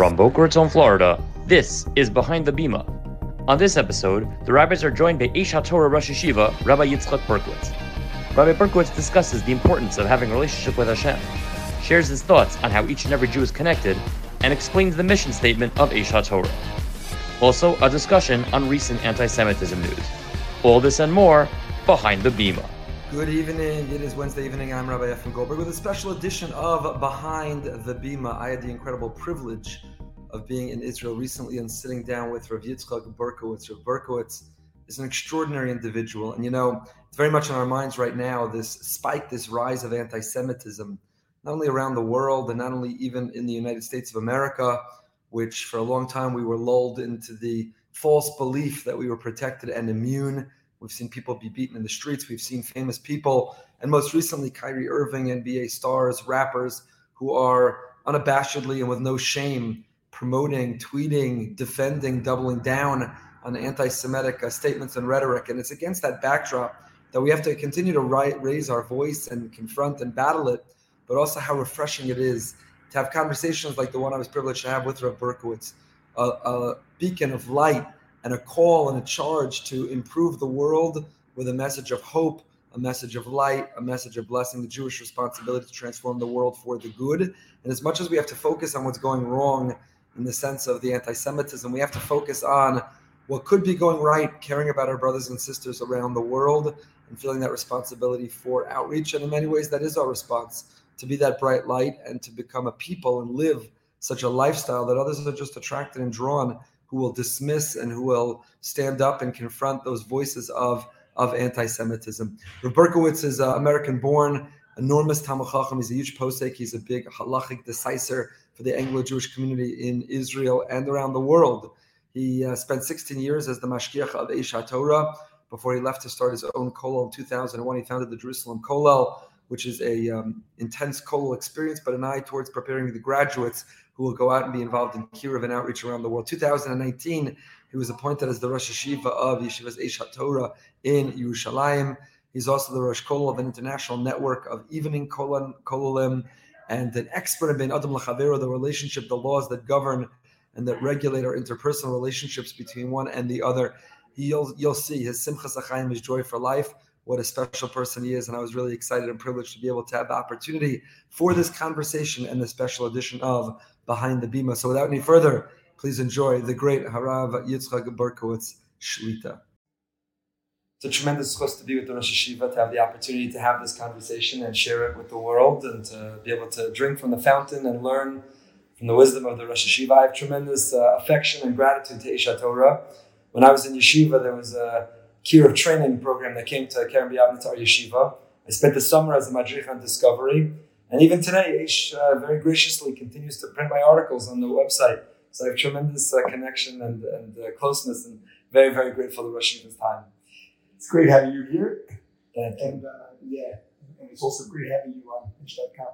From Boca Raton, Florida, this is Behind the Bima. On this episode, the rabbis are joined by Aish HaTorah Rosh Yeshiva, Rabbi Yitzchak Berkowitz. Rabbi Berkowitz discusses the importance of having a relationship with Hashem, shares his thoughts on how each and every Jew is connected, and explains the mission statement of Aish HaTorah. Also, a discussion on recent anti-Semitism news. All this and more, Behind the Bima. Good evening. It is Wednesday evening. And I'm Rabbi Efrem Goldberg with a special edition of Behind the Bima. I had the incredible privilege of being in Israel recently and sitting down with Rav Yitzchak Berkowitz. Rav Berkowitz is an extraordinary individual. And you know, it's very much on our minds right now this spike, this rise of anti Semitism, not only around the world and not only even in the United States of America, which for a long time we were lulled into the false belief that we were protected and immune We've seen people be beaten in the streets. We've seen famous people, and most recently, Kyrie Irving, NBA stars, rappers who are unabashedly and with no shame promoting, tweeting, defending, doubling down on anti Semitic uh, statements and rhetoric. And it's against that backdrop that we have to continue to write, raise our voice and confront and battle it, but also how refreshing it is to have conversations like the one I was privileged to have with Rav Berkowitz, a, a beacon of light and a call and a charge to improve the world with a message of hope, a message of light, a message of blessing, the Jewish responsibility to transform the world for the good. And as much as we have to focus on what's going wrong in the sense of the anti Semitism, we have to focus on what could be going right, caring about our brothers and sisters around the world, and feeling that responsibility for outreach. And in many ways, that is our response to be that bright light and to become a people and live such a lifestyle that others are just attracted and drawn who will dismiss and who will stand up and confront those voices of, of anti-Semitism. Rav Berkowitz is uh, American-born, enormous Talmud Chacham. He's a huge posek. He's a big halachic decisor for the Anglo-Jewish community in Israel and around the world. He uh, spent 16 years as the mashgiach of Aish HaTorah before he left to start his own kollel in 2001. He founded the Jerusalem Kollel, which is a um, intense kollel experience, but an eye towards preparing the graduates who will go out and be involved in kiruv and outreach around the world. 2019, he was appointed as the Rosh Yeshiva of Yeshivas Aish HaTorah in Yerushalayim. He's also the Rosh Kollel of an international network of evening kollalim and an expert in Adam Lachavero, the relationship, the laws that govern and that regulate our interpersonal relationships between one and the other. You'll, you'll see his Simchas Achayim, his joy for life, what a special person he is. And I was really excited and privileged to be able to have the opportunity for this conversation and the special edition of behind the bima. So without any further, please enjoy the great Harav Yitzchak Berkowitz Shlita. It's a tremendous chus to be with the Rosh Yeshiva, to have the opportunity to have this conversation and share it with the world, and to be able to drink from the fountain and learn from the wisdom of the Rosh Yeshiva. I have tremendous uh, affection and gratitude to Aish HaTorah. When I was in Yeshiva, there was a kiruv training program that came to Kerem B'Yavneh Yeshiva. I spent the summer as a madrich on Discovery, and even today, Aish uh, very graciously continues to print my articles on the website. So I have tremendous uh, connection and, and uh, closeness, and very, very grateful to Rosh this time. It's great having you here. Thank you. And uh, yeah, and it's also great having you on Pitch.com.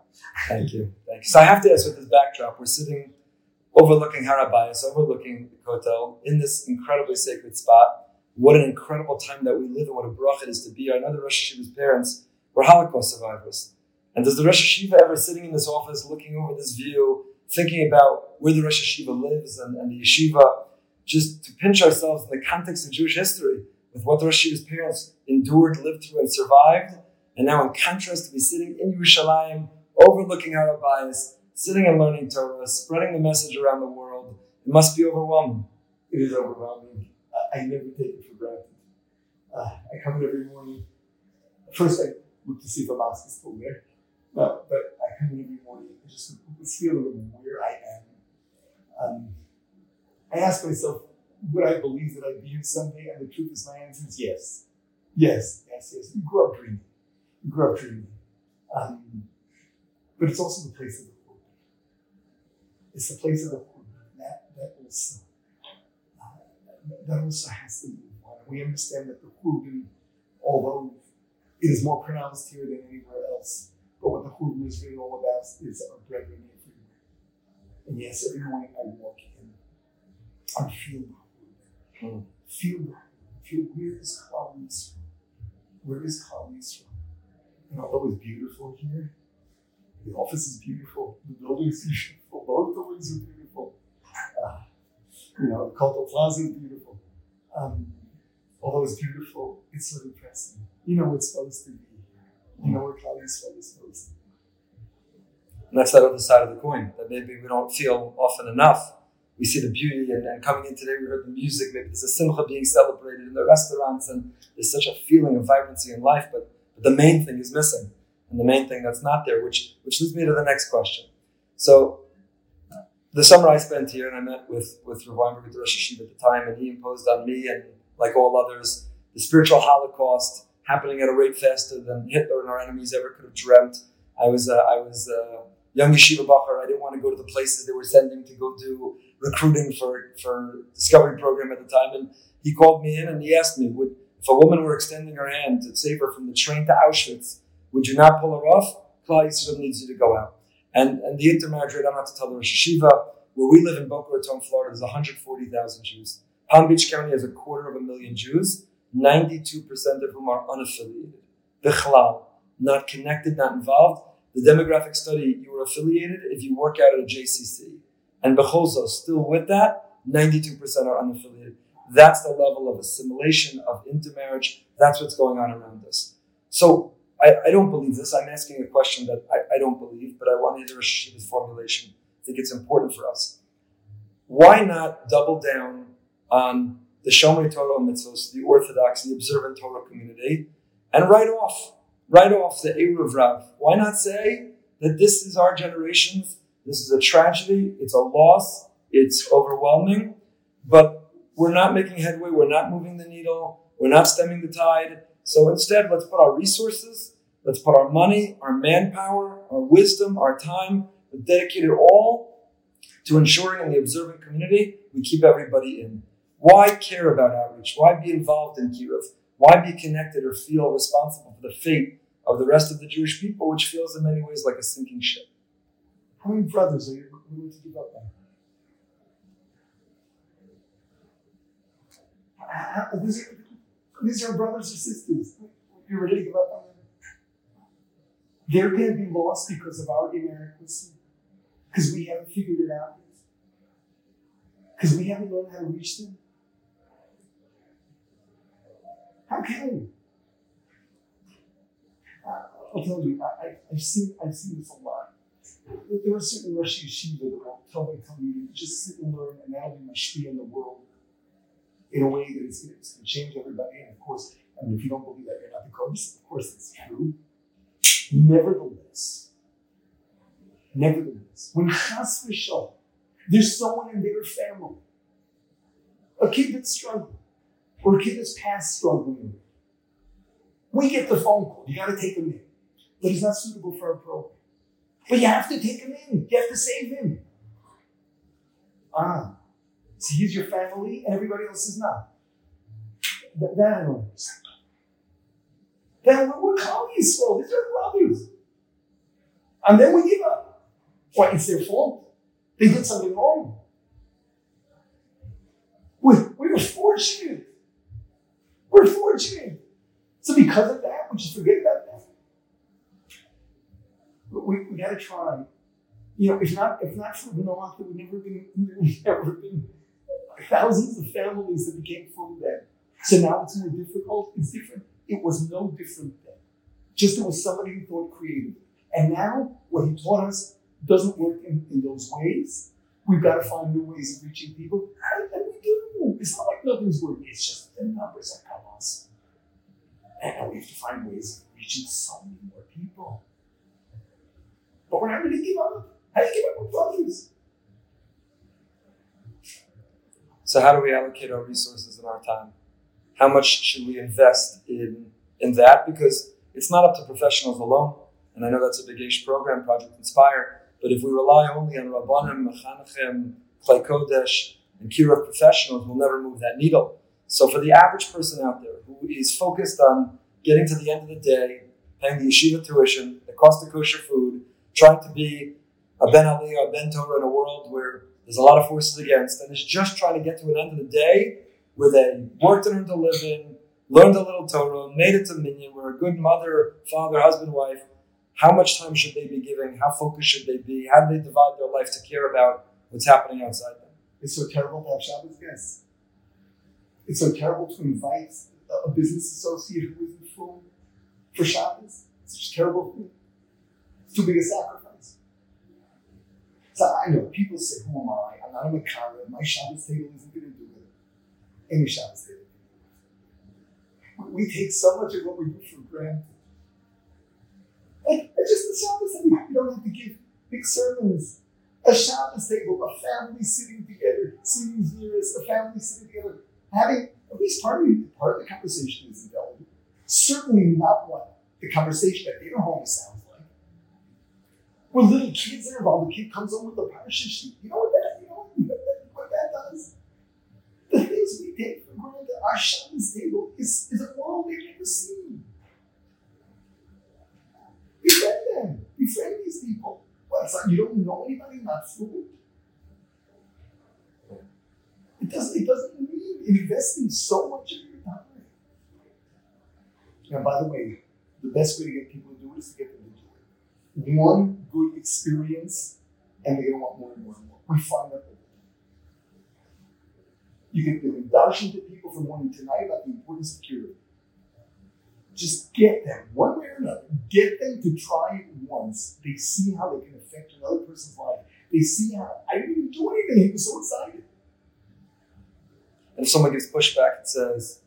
Thank you. Thank you. So I have to ask with this backdrop, we're sitting overlooking Har HaBayis, overlooking the Kotel, in this incredibly sacred spot. What an incredible time that we live in, what a bracha it is to be. I know the Rosh Yeshiva's parents were Holocaust survivors. And does the Rosh Yeshiva ever sitting in this office looking over this view, thinking about where the Rosh Yeshiva lives and, and the yeshiva, just to pinch ourselves in the context of Jewish history with what Yeshiva's parents endured, lived through, and survived. And now, in contrast, to be sitting in Yerushalayim, overlooking Har HaBayis, sitting and learning Torah, spreading the message around the world, it must be overwhelming. It is overwhelming. I, I never take it for granted. Uh, I come in every morning. First, I look to see if the mosque is still there. But, but I come in every morning and just feel where I am. Um, I ask myself, would I believe that I'd be here someday? And the truth is, my answer is yes. Yes, yes, yes. You grew up dreaming. You grew up dreaming. Um, but it's also the place of the hope. It's the place of the hope that, that also uh, that also has to move on. We understand that the Churban, although it is more pronounced here than anywhere else, but what the Churban is really all about is our brethren everywhere. And yes, every morning I walk in, I feel the. Mm. Feel Feel where is colleagues from? Where is colleagues from? And although it's beautiful here, the office is beautiful, the building is beautiful, both buildings are beautiful. You know, Kotel Plaza is beautiful. Um, although it's beautiful, it's so depressing. You know it's supposed to be. You know where Yisrael is supposed to be. And that's that other side of the coin that maybe we don't feel often enough. We see the beauty, and, and coming in today, we heard the music. Maybe there's a simcha being celebrated in the restaurants, and there's such a feeling of vibrancy in life. But, but the main thing is missing, and the main thing that's not there, which which leads me to the next question. So, the summer I spent here, and I met with with Rav the Rosh at the time, and he imposed on me and like all others the spiritual holocaust happening at a rate faster than Hitler and our enemies ever could have dreamt. I was uh, I was. Uh, young yeshiva bacher. I didn't want to go to the places they were sending to go do recruiting for for discovery program at the time. And he called me in and he asked me, would if a woman were extending her hand to save her from the train to Auschwitz, would you not pull her off? Yisrael needs you to go out. And and the intermarriage rate, I'm not to tell the Rosh Yeshiva, where we live in Boca Raton, Florida, there's 140,000 Jews. Palm Beach County has a quarter of a million Jews, 92% of whom are unaffiliated. Bichlal, not connected, not involved the demographic study, you were affiliated if you work out at a JCC. And Bechozo, still with that, 92% are unaffiliated. That's the level of assimilation, of intermarriage. That's what's going on around us. So I, I don't believe this. I'm asking a question that I, I don't believe, but I want to hear Shiva's formulation. I think it's important for us. Why not double down on the Shomer Torah mitzvahs, the Orthodox, the observant Torah community, and write off right off the Erev Rav. Why not say that this is our generation's, this is a tragedy, it's a loss, it's overwhelming, but we're not making headway, we're not moving the needle, we're not stemming the tide. So instead, let's put our resources, let's put our money, our manpower, our wisdom, our time, dedicate it all to ensuring in the observant community we keep everybody in. Why care about outreach? Why be involved in Kiruv? Why be connected or feel responsible for the fate of the rest of the Jewish people, which feels in many ways like a sinking ship? How many brothers are you willing to give up on? These are, these are brothers or sisters. You're ready to give up on them? They're going to be lost because of our inadequacy, because we haven't figured it out, because we haven't learned how to reach them. How can we? Uh, I'll tell you, I, have seen I've seen this a lot. There are certain Rosh Yeshiva that will tell Talmidim, just sit and learn, and that'll be my spiel in the world in a way that it's, going to change everybody. And of course, I mean, if you don't believe that, you're not the course. Of course, it's true. Nevertheless, nevertheless, when Chas v'shal, there's someone in their family, a kid that's struggling, or a kid that's past struggling. We get the phone call. You got to take him in. But he's not suitable for our program. But you have to take him in. You have to save him. Ah. So he's your family and everybody else is not. That, that I don't understand. Then we're, colleagues, so these are brothers. And then we give up. Why? It's their fault. They did something wrong. We, we were fortunate. We're fortunate. So because of that, we just forget about that. But we, we gotta try. You know, if not if not for Noah, there never been we've never been thousands of families that became fully dead. So now it's more difficult. It's different. It was no different then. Just there was somebody who thought creative. And now what he taught us doesn't work in, in those ways. We've got to find new ways of reaching people. And, we do. It's not like nothing's working. It's just the numbers are us. And we have to find ways of reaching so many more people. But to give up. How do you give up with? So how do we allocate our resources and our time? How much should we invest in in that? Because it's not up to professionals alone. And I know that's a big Aish program, Project Inspire. But if we rely only on Rabbanim, Mechanachim, Klei Kodesh, and Kiruv professionals, we'll never move that needle. So for the average person out there who is focused on getting to the end of the day, paying the yeshiva tuition, the cost of kosher food, trying to be a Ben Aliyah, a Ben Torah in a world where there's a lot of forces against, and is just trying to get to an end of the day where they worked and earned a living, learned a little Torah, made it to Minyan, were a good mother, father, husband, wife. How much time should they be giving? How focused should they be? How do they divide their life to care about what's happening outside them? It's so terrible to have Shabbos guests. It's so terrible to invite a business associate who isn't full for Shabbos. It's such a terrible thing. Too big a sacrifice. So I know people say, "Who am I? I'm not a Makara. My Shabbos table isn't going to do it." Any Shabbos table. We take so much of what we do for granted. Like, it's just the Shabbos table. You don't have to give big sermons. A Shabbos table, a family sitting together, sitting near a family sitting together, having at least part of, the, part of the conversation is intelligent. Certainly not what the conversation at dinner home sounds like. When little kids are involved, the kid comes home with a parsha sheet. You know what that, you know what that does? The things we take for granted, our Shabbos table is, is a world we've never seen. Befriend them. Befriend these people. Well, it's like you don't know anybody, not food. It doesn't, it doesn't mean investing so much of your time. And by the way, the best way to get people to do it is to get them to do it. One good experience, and they're to want more and more and more. We find that you can, can dash into people from morning to night about the importance of purity. Just get them, one way or another, get them to try it once. They see how they can affect another person's life. They see how I didn't even do anything. He was so excited. And if someone gives pushback and says,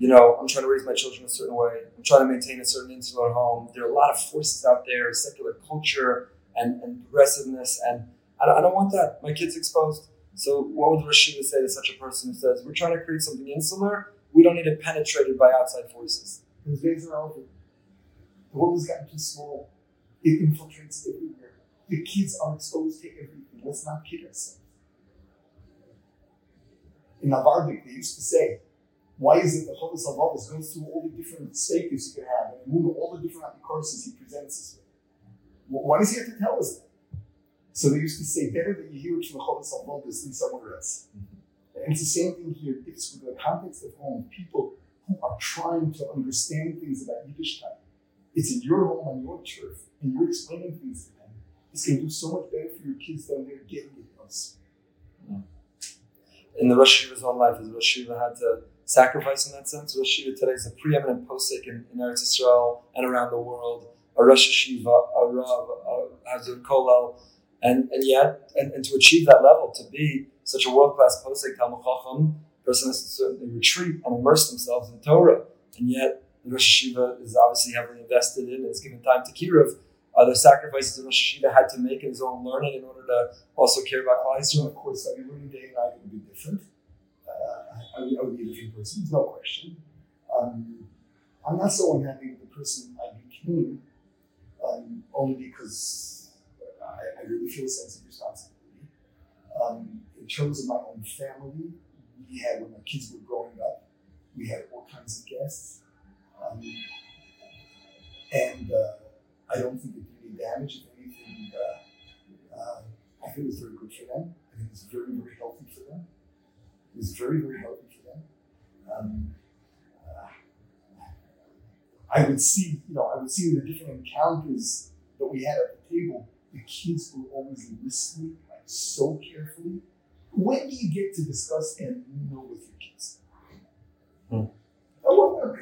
you know, I'm trying to raise my children a certain way, I'm trying to maintain a certain insular home, there are a lot of forces out there, secular culture and, and progressiveness, and I don't, I don't want that. My kid's exposed. So what would Yeshiva say to such a person who says, we're trying to create something insular, we don't need it penetrated by outside forces? Those days are over. The world has gotten too small. It infiltrates everywhere. The kids are exposed to everything. Let's not kid ourselves. In Navardik, they used to say, why is it that Chovos HaLevavos goes through all the different stages you can have and move all the different courses he presents us with? Why does he have to tell us that? So they used to say, better that you hear it from the Chovos HaLevavos than somewhere else. Mm-hmm. And it's the same thing here. It's with the context of home, people who are trying to understand things about Yiddishkeit. It's in your home on your turf, and you're explaining things to them. It's going to do so much better for your kids than they're getting it us. In the Rosh Yeshiva's own life, has Rosh Yeshiva had to sacrifice in that sense? Rosh Yeshiva today is a preeminent posik in, in Eretz Israel and around the world. A Rosh Yeshiva, a Rav, a Hazur Kolel, and and yet, and, and to achieve that level, to be such a world class posik Talmud Chacham, person has to certainly retreat and immerse themselves in Torah. And yet, the Rosh Yeshiva is obviously heavily invested in and has given time to Kiruv. Are there sacrifices that Rosh Yeshiva had to make in his own learning in order to also care about Klal So, of course, every learning day and night would be different. I, would, be a different person, no question. Um, I'm not so unhappy with the person I became, um, only because I, I, really feel a sense of responsibility. Um, in terms of my own family, we had when my kids were growing up, we had all kinds of guests. Um, and uh, I don't think it did any damage. If anything, uh, uh, I think it was very good for them. I think it was very, very healthy for them. Was very, very healthy for them. Um, uh, I would see, you know, I would see in the different encounters that we had at the table, the kids were always listening like so carefully when do you get to discuss and know with your kids? Hmm. Oh,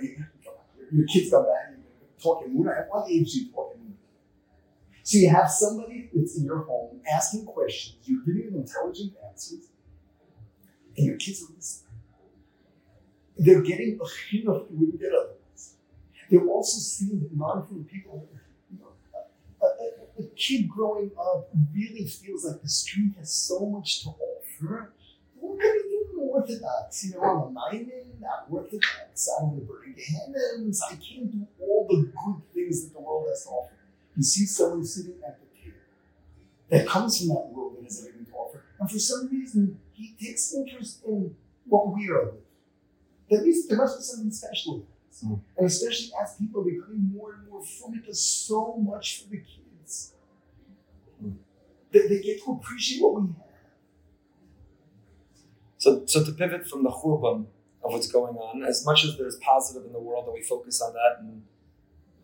your kids come back and talking. At what age do you talking? So you have somebody that's in your home asking questions, you're giving them intelligent answers, and your kids are listening. They're getting a chinuch you wouldn't get otherwise. They're also seeing that non-human people, you know, a, a, a, kid growing up really feels like the street has so much to offer what can I do I'm Orthodox? You know, I'm a Maimon, I'm Orthodox, I'm the burning Gehennims, I can't do all the good things that the world has to offer. You see someone sitting at the table that comes from that world that has everything to offer, and for some reason he takes interest in what we are. That means there must be something special about mm. And especially as people become more and more from it, does so much for the kids. Mm. That they get to appreciate what we have. So, so to pivot from the churban of what's going on, as much as there's positive in the world and we focus on that, and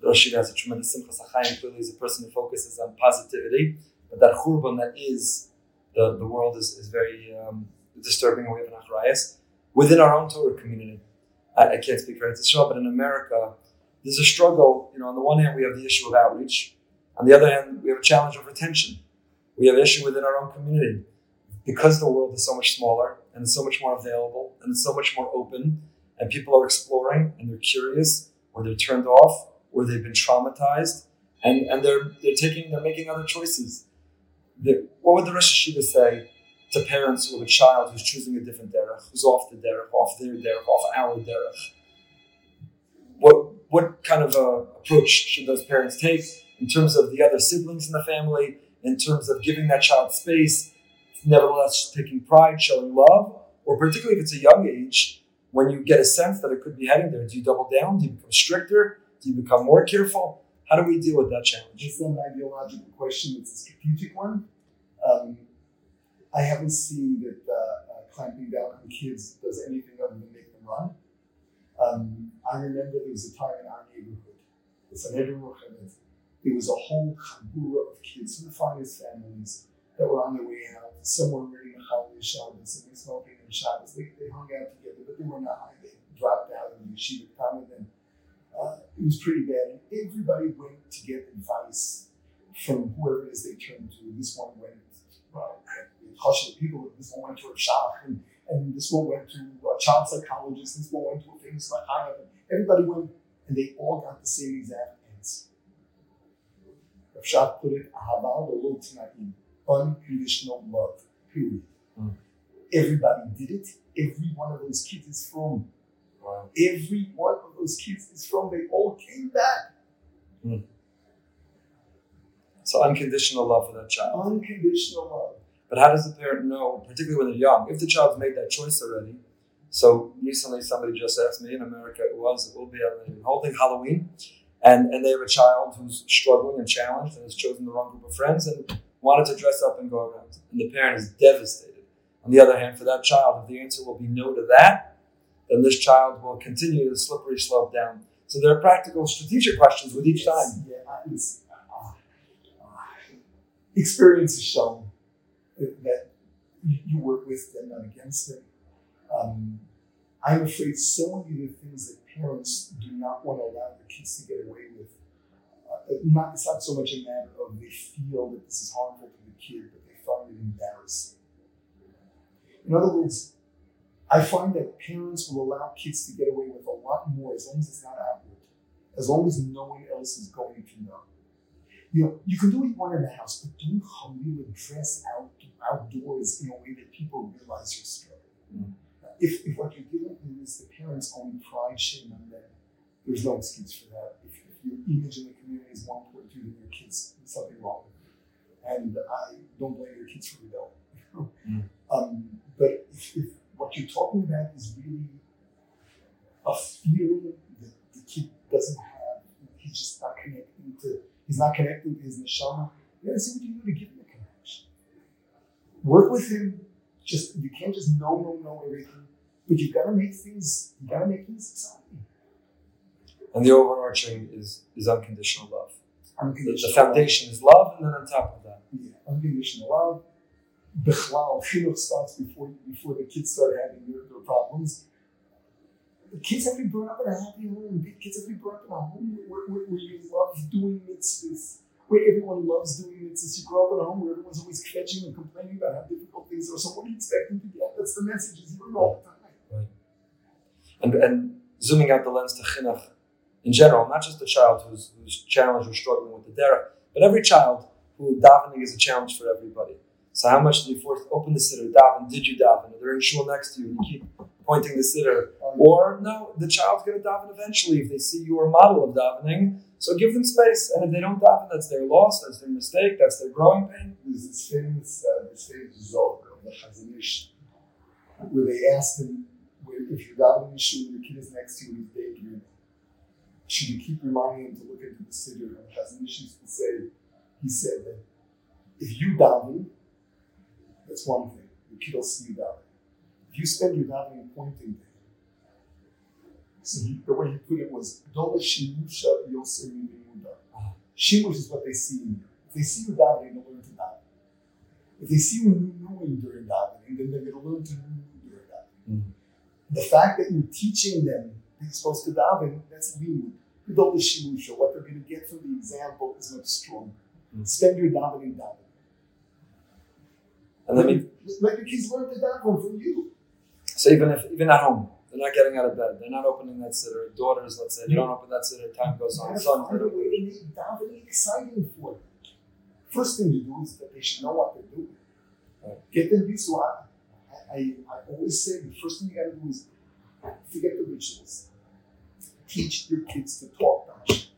Rosh has a tremendous simchas achayim, clearly is a person who focuses on positivity, but that churban that is the, the world is, is very um, disturbing and we have an achrayas within our own Torah community. I, I can't speak for Israel, but in America, there's a struggle. You know, on the one hand, we have the issue of outreach. On the other hand, we have a challenge of retention. We have an issue within our own community. Because the world is so much smaller and it's so much more available and it's so much more open, and people are exploring and they're curious, or they're turned off, or they've been traumatized, and, and they're they're taking they're making other choices. The, what would the Rosh Yeshiva say to parents who a child who's choosing a different derech, who's off the derech, off their derech, off our derech? What what kind of a approach should those parents take in terms of the other siblings in the family, in terms of giving that child space, nevertheless taking pride, showing love, or particularly if it's a young age, when you get a sense that it could be heading there, do you double down? Do you become stricter? Do you become more careful? How do we deal with that challenge? It's not an ideological question, it's a strategic one. Um, I haven't seen that uh, uh, clamping down on kids does anything other than make them run. Um, I remember there was a time in our neighborhood, it's a neighborhood, there was a whole chabura of kids from the finest families that were on their way out. Some were ready to Challah Shabbos and they smoking in Shabbos. They, they hung out together, but they were not high. They dropped out in the yeshiva and uh, it was pretty bad. Everybody went to get advice from whoever it is they turned to. This one went, well, Hush people, this one went to a shop, and, and this one went to a child psychologist, this one went to a famous psychiatrist. Everybody went, and they all got the same exact answer. Rav Shach put it, Ahaval lo tnaim, unconditional love, period. Mm. Everybody did it. Every one of those kids is from. Wow. Every one of those kids is from. They all came back. So unconditional love for that child. Unconditional love. But how does the parent know, particularly when they're young, if the child's made that choice already? So recently, somebody just asked me in America, it was, it will be holding Halloween, and, and they have a child who's struggling and challenged and has chosen the wrong group of friends and wanted to dress up and go around. And the parent is devastated. On the other hand, for that child, if the answer will be no to that, then this child will continue the slippery slope down. So there are practical, strategic questions with each time. Yeah, experience has shown that, you work with them, not against them. Um, I'm afraid so many of the things that parents do not want to allow their kids to get away with. Uh, not, it's not so much a matter of they feel that this is harmful to the kid, but they find it embarrassing. In other words, I find that parents will allow kids to get away with a lot more as long as it's not outward, as long as no one else is going to know. You know, you can do what you want in the house, but don't Hamila dress out outdoors in a way that people realize you're struggling. Mm. If, if what you're dealing with is the parents' own pride, shame on them, there's no excuse for that. If, if your image in the community is more important to you than your kids, there's something wrong with. And I don't blame your kids for rebelling. Mm. um, but if, if what you're talking about is really a feeling that the kid doesn't have, he's just not connecting to, he's not connecting to his neshama, you gotta see what you can do to give him a connection. Work with him. Just you can't just know, know, know everything, but you gotta make things, you gotta make things exciting. And the overarching is, is unconditional love. The, Unconditional the foundation is love, and then on top of that, Yeah, unconditional love. Bechlal, chinuch starts before before the kids start having their, their problems. The kids have to be brought up in a happy home. Kids have to be brought up in a home where, where, where you love doing mitzvahs, where everyone loves doing mitzvahs. You grow up in a home where everyone's always catching and complaining about how difficult things are. So what do you expect them to get? That's the message is hearing all the time. and, and zooming out the lens to chinuch in general, not just the child who's, who's challenged or struggling with the derech, but every child who davening is a challenge for everybody. So how much do you force open the sitter, daven? Did you daven? Or they're in shul next to you and you keep pointing the sitter. Or no, the child's going to daven eventually if they see you are a model of davening. So give them space, and if they don't daven, that's their loss, that's their mistake, that's their growing pain. There's this famous, uh, this famous zog of the Chazon Ish, where they asked him, if you're davening in shul, your kid is next to you and he's daydreaming, should you keep reminding him to look into the sitter? And Chazon Ish used to say, he said that if you daven, that's one thing. Your kid will see you davening. If you spend your davening pointing him, so he, the way he put it was, Dola shimusha yosem limuda. Shimush is what they see in you. If they see you davening, they'll learn to daven. If they see you knowing during davening, then they're going to learn to know during davening. Mm. The fact that you're teaching them they're supposed to daven, that's limud. Dola Shimusha, what they're going to get from the example is much stronger. Mm. Spend your davening davening. And let me let your kids learn to daven from you. So even if even at home, they're not getting out of bed, they're not opening that sitter. Daughters, let's say, they don't open that sitter. Time goes on. Sons, they don't. to exciting for them. First thing you do is that they should know what they're doing. Right. Get them used to it. I, I, always say the first thing you got to do is forget the rituals. Teach your kids to talk Hashem.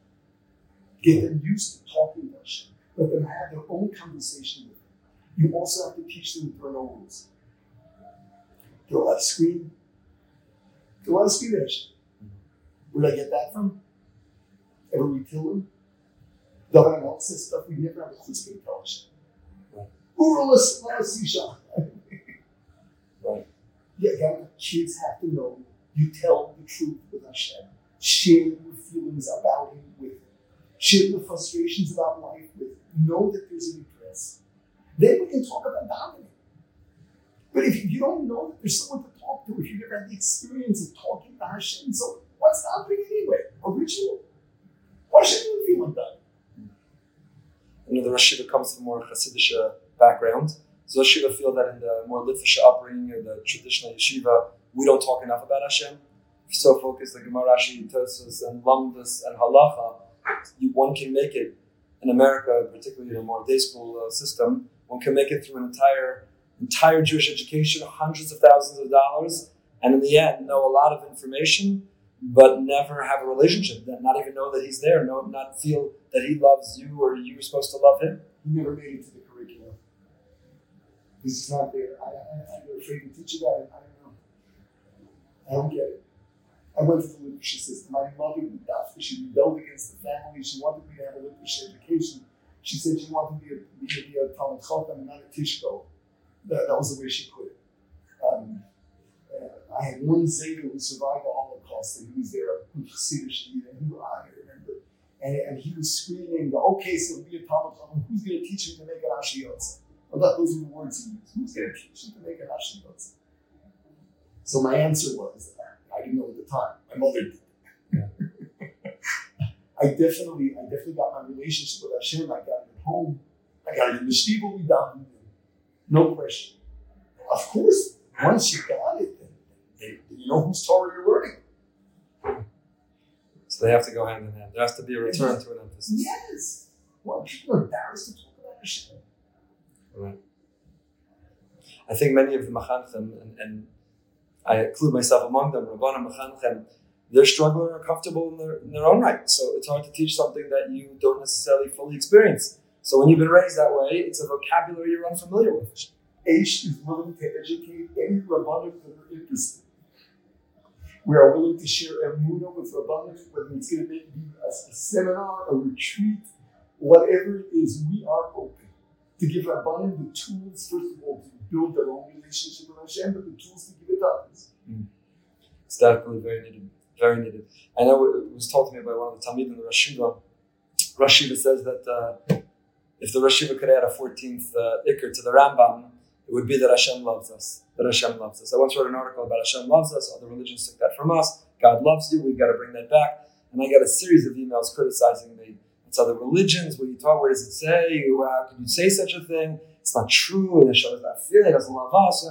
Get them used to talking Hashem. Let them have their own conversation with Him. You also have to teach them there are no rules. There are a lot of screen. Are a lot of screen at Hashem. Where did I get that from? Ever read Tillim? David analysis stuff we never have a chutzpah to. Right. Urulus Sisha. Right. Yeah, God, kids have to know you tell the truth with Hashem. Share your feelings about Him with Him. Share your frustrations about life with Him. Know that there's an address. Then we can talk about davening. But if you don't know that there's someone to talk to, if you never had the experience of talking to Hashem, so what's davening anyway? A ritual? Why should you feel like that? You know, the comes from more Hasidic uh, background. So Rosh feel that in the more Litvish upbringing or the traditional yeshiva, we don't talk enough about Hashem. So focused like Gemara, Rashi, Tosos, and Lamdas, and Halacha, you, one can make it in America, particularly in a more day school uh, system, one can make it through an entire entire Jewish education, hundreds of thousands of dollars, and in the end know a lot of information, but never have a relationship. Not even know that he's there, no, not feel that he loves you or you're supposed to love him. He never made it to the curriculum. He's not there. I, I'm afraid to teach about it. I don't know. I don't get it. I went to the literature system. My mother would after she rebelled against the family. She wanted me to have a literature education. She said she wanted me to be, to be a Talmud Chacham and not a Tishko. That, that was the way she put it. Um, uh, I had one Zayda who survived the Holocaust, and he was there, who's Chassidish, and he, I remember. And, and he was screaming, okay, so be a Talmud. Who's going to teach him to make an Ashiyotza? Well, those are the words he used. Who's going to teach him to make an Ashiyotza? So my answer was, I didn't know at the time. My mother did. I definitely, I definitely got my relationship with Hashem. I got it at home. I got it in the Stiebel we. No question. Of course, once you got it, then, you know whose Torah you're learning. So they have to go hand in hand. There has to be a return to an emphasis. Yes. Well, people are embarrassed to talk about Hashem. Right. I think many of the Machanchim, and, and I include myself among them, Rabbanim Machanchim, they're struggling or comfortable in their, in their own right. So it's hard to teach something that you don't necessarily fully experience. So when you've been raised that way, it's a vocabulary you're unfamiliar with. Aish is willing to educate any Rabbanim that are interested. We are willing to share Emunah with Rabbanim, whether it's going to be a, a seminar, a retreat, whatever it is, we are open to give Rabbanim the tools, first of all, to build their own relationship with Hashem, but the tools to give it to others. It's definitely very needed. Very needed. I know it was told to me by one of the Talmidim the. Rosh Yeshiva says that uh, if the Rosh Yeshiva could add a 14th uh, to the Rambam, it would be that Hashem loves us. That Hashem loves us. I once wrote an article about Hashem loves us. Other religions took that from us. God loves you. We've got to bring that back. And I got a series of emails criticizing me. It's other religions. What you talk? Where does it say? How could you say such a thing? It's not true. And Hashem is not feeling. He doesn't love us.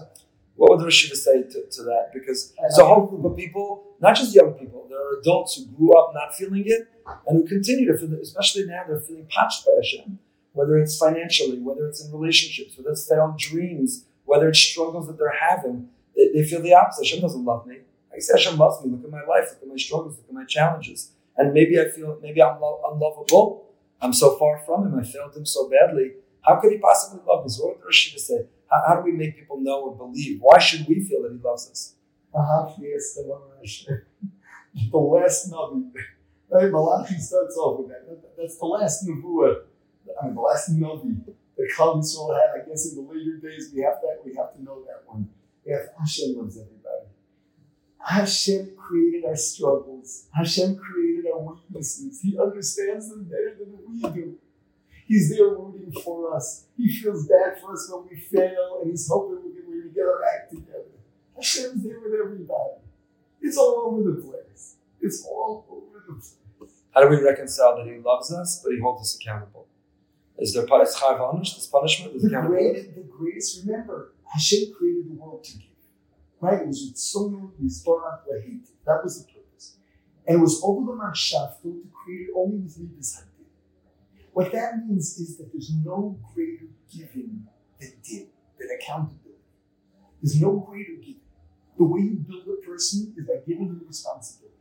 What would the Yeshiva say to, to that? Because there's a whole group of people, not just young people. There are adults who grew up not feeling it and who continue to feel it. Especially now, they're feeling patched by Hashem. Whether it's financially, whether it's in relationships, whether it's failed dreams, whether it's struggles that they're having, they, they feel the opposite. Hashem doesn't love me. I say Hashem loves me. Look at my life. Look at my struggles. Look at my challenges. And maybe I feel maybe I'm lo- unlovable. I'm so far from Him. I failed Him so badly. How could He possibly love me? So what would Rosh say? How, how do we make people know and believe? Why should we feel that He loves us? Uh-huh, yes, the last Navi. Right? Malachi starts off with that. That- That's the last Nebuah. I mean, the last Navi that Klal Yisrael had. I guess in the later days, we have that. We have to know that one. Yeah, Hashem loves everybody. Hashem created our struggles. Hashem created our weaknesses. He understands them better than we do. He's there rooting for us. He feels bad for us when we fail, and he's hoping we're going to get our act together. Hashem's there with everybody. It's all over the place. It's all over the place. How do we reconcile that He loves us, but He holds us accountable? Is there is chayvanish, this punishment? Is The greatest, the greatest, remember, Hashem created the world to give. Right? It was with Sonu, Yisbarach, Lahit. That was the purpose. And it was over the Marshafto to create it only with Midas Hadin. What that means is that there's no greater giving than din, than accountability. There's no greater giving. The way you build a person is by giving him responsibility.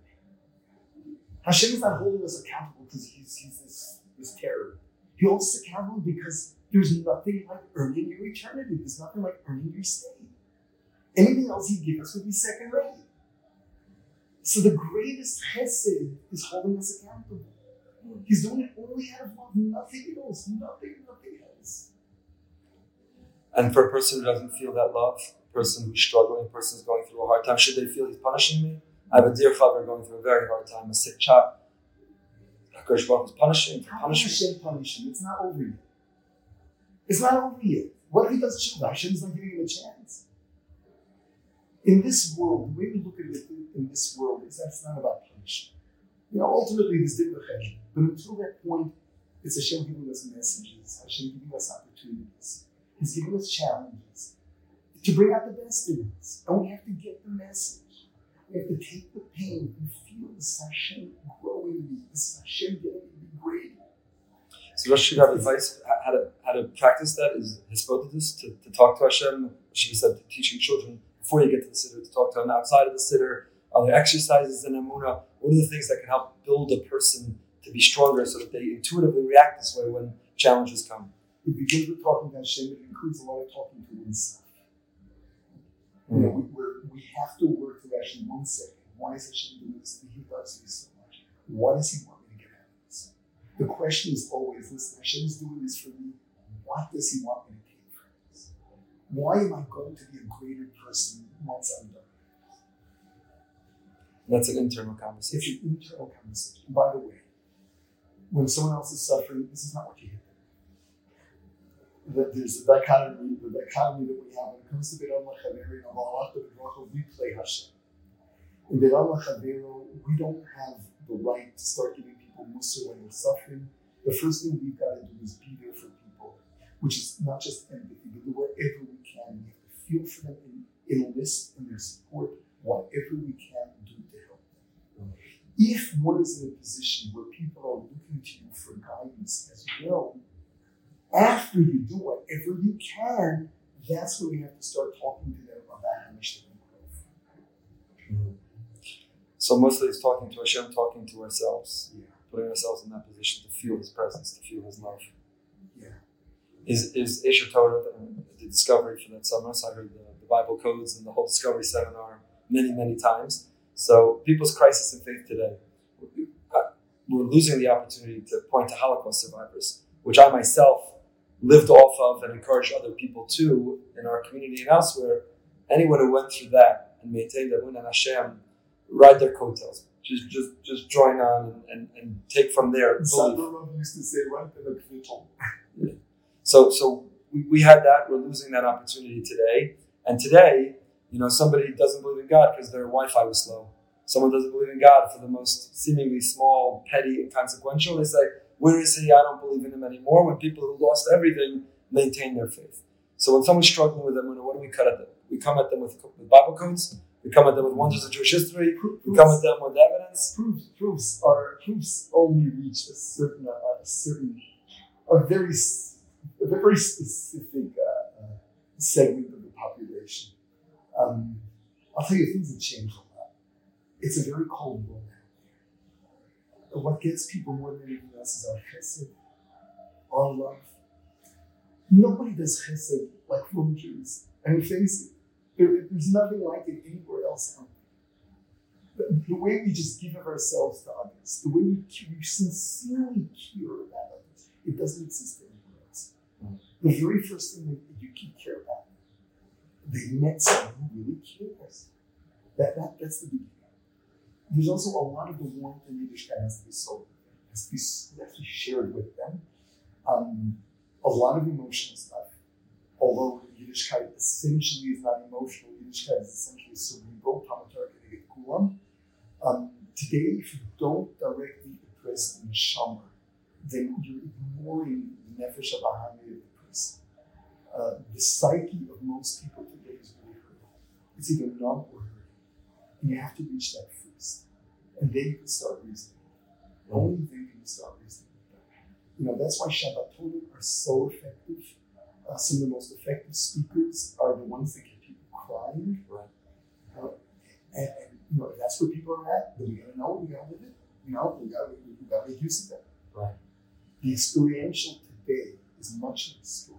Hashem is not holding us accountable because he's, he's this, this terror. He holds us accountable because there's nothing like earning your eternity. There's nothing like earning your stay. Anything else he'd give us would be second rate. So the greatest chesed is holding us accountable. He's doing it only out of love, nothing else, nothing, nothing else. And for a person who doesn't feel that love, a person who's struggling, a person who's going through a hard time, should they feel He's punishing me? I have a dear father going through a very hard time, a sick child. HaKadosh Baruch is punishing, can punishing. Hashem punish him? It's not over yet. It's not over yet. What if he does tshuva? Hashem's not giving him a chance. In this world, the way we look at it in this world is that's not about punishment. You know, ultimately, this did chesed. But until that point, it's Hashem giving us messages, Hashem giving us opportunities. He's giving us challenges to bring out the best in us. And we have to get the message. We have to take the pain and feel this Hashem growing me, this Hashem getting me to be great. So Rosh should have advice how to how to practice that is hisbodedus, to, to talk to Hashem. She said teaching children before you get to the sitter to talk to Him outside of the sitter. Are there exercises in Amuna? What are the things that can help build a person to be stronger so that they intuitively react this way when challenges come? It begins with talking to Hashem. It includes a lot of talking to oneself. You know, we, have to work through Hashem one second. Why is Hashem doing this? He loves me so much. What does He want me to get out of this? The question is always, listen, Hashem is doing this for me. What does He want me to gain from this? Why am I going to be a greater person once I'm done? That's an internal conversation. It's an internal conversation. By the way, when someone else is suffering, this is not what you hit. That there's a dichotomy, the dichotomy that we have when it comes to Beit Chaveri and Allah, we play Hashem. In Beit Chaveri, we don't have the right to start giving people mussar when they're suffering. The first thing we've got to do is be there for people, which is not just empathy, but do whatever we can. We have to feel for them and enlist in their support, whatever we can do to help them. If one is in a position where people are looking to you for guidance as well, after you do whatever you can, that's when we have to start talking to them about how much they can grow. So mostly it's talking to Hashem, talking to ourselves, Yeah. putting ourselves in that position to feel His presence, to feel His love. Yeah. Is is Aish HaTorah the, the discovery for that summer? So I heard the, the Bible codes and the whole discovery seminar many many times. So people's crisis in faith today, uh, we're losing the opportunity to point to Holocaust survivors, which I myself lived off of and encourage other people to in our community and elsewhere. Anyone who went through that and maintained that Emunah in Hashem, ride their coattails. Just just just join on and, and, and take from there. used to say, right, the kvittel. So so we, we had that. We're losing that opportunity today. And today, you know, somebody doesn't believe in God because their Wi-Fi was slow. Someone doesn't believe in God for the most seemingly small, petty, inconsequential. They say, "Where is He? I don't believe in Him anymore." When people who lost everything maintain their faith. So when someone's struggling with them, what do we cut at them? We come at them with, with Bible codes. We come at them with wonders of Jewish history. We come at them with evidence. proofs, proofs are proofs only reach a certain, uh, a certain, a very, a very specific uh, uh, segment of the population. Um, I'll tell you, things have changed a lot. It's a very cold world. And what gets people more than anything else is our chesed, our love. Nobody does chesed like from Jews. I mean, face it, there, there's nothing like it anywhere else the, the way we just give of ourselves to others, the way we, we sincerely care about others, it doesn't exist anywhere else. The very first thing that you can care about, they met someone who really cares. That, that, that's the beginning. There's also a lot of the warmth in Yiddishkeit has to be sold, has to be, be shared with them. Um, a lot of emotional stuff. Although Yiddishkeit essentially is not emotional, Yiddishkeit is essentially cerebral, um, today, if you don't directly address the neshama, then you're ignoring the nefesh abahami of the person. Uh, the psyche of most people today is really hurt. It's either numb or you have to reach that first. And then you can start reasoning. Only then can you start reasoning. You know, that's why Shabbatonim are so effective. Uh, some of the most effective speakers are the ones that get people crying. Right. Uh, and, and, you know, if that's where people are at, then we gotta know, we gotta live it. You know, we gotta, we gotta make use of that. Right. The experiential today is much less.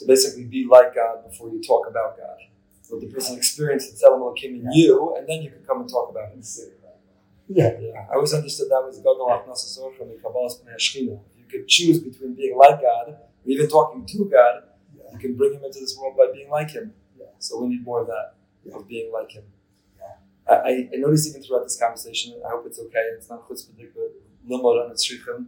So basically, be like God before you talk about God. The person experience the Tzelem came in you, and then you can come and talk about it. Yeah. Yeah, I always understood that was Gadol Achnasa Sorcha Kabbalah's Pnei Hashchina. You could choose between being like God or even talking to God. You can bring him into this world by being like Him. Yeah. So we need more of that, Yeah. of being like Him. Yeah. I, I, noticed even throughout this conversation, I hope it's okay, it's not chutzpahdik, but limod on its shrichim,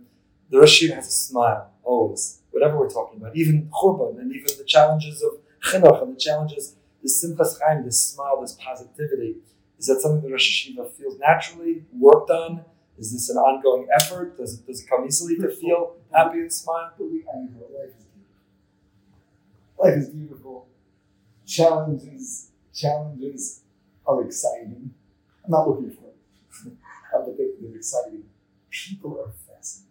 the Rosh has a smile, always. Whatever we're talking about, even Churban, and even the challenges of Chinuch, and the challenges, this Simchas Chaim, this smile, this positivity, is that something that Rosh Yeshiva feels naturally, worked on? Is this an ongoing effort? Does it, does it come easily to feel happy and smile? Life is beautiful. Challenges, challenges are exciting. I'm not looking for it, but they, they're exciting. People are fascinating.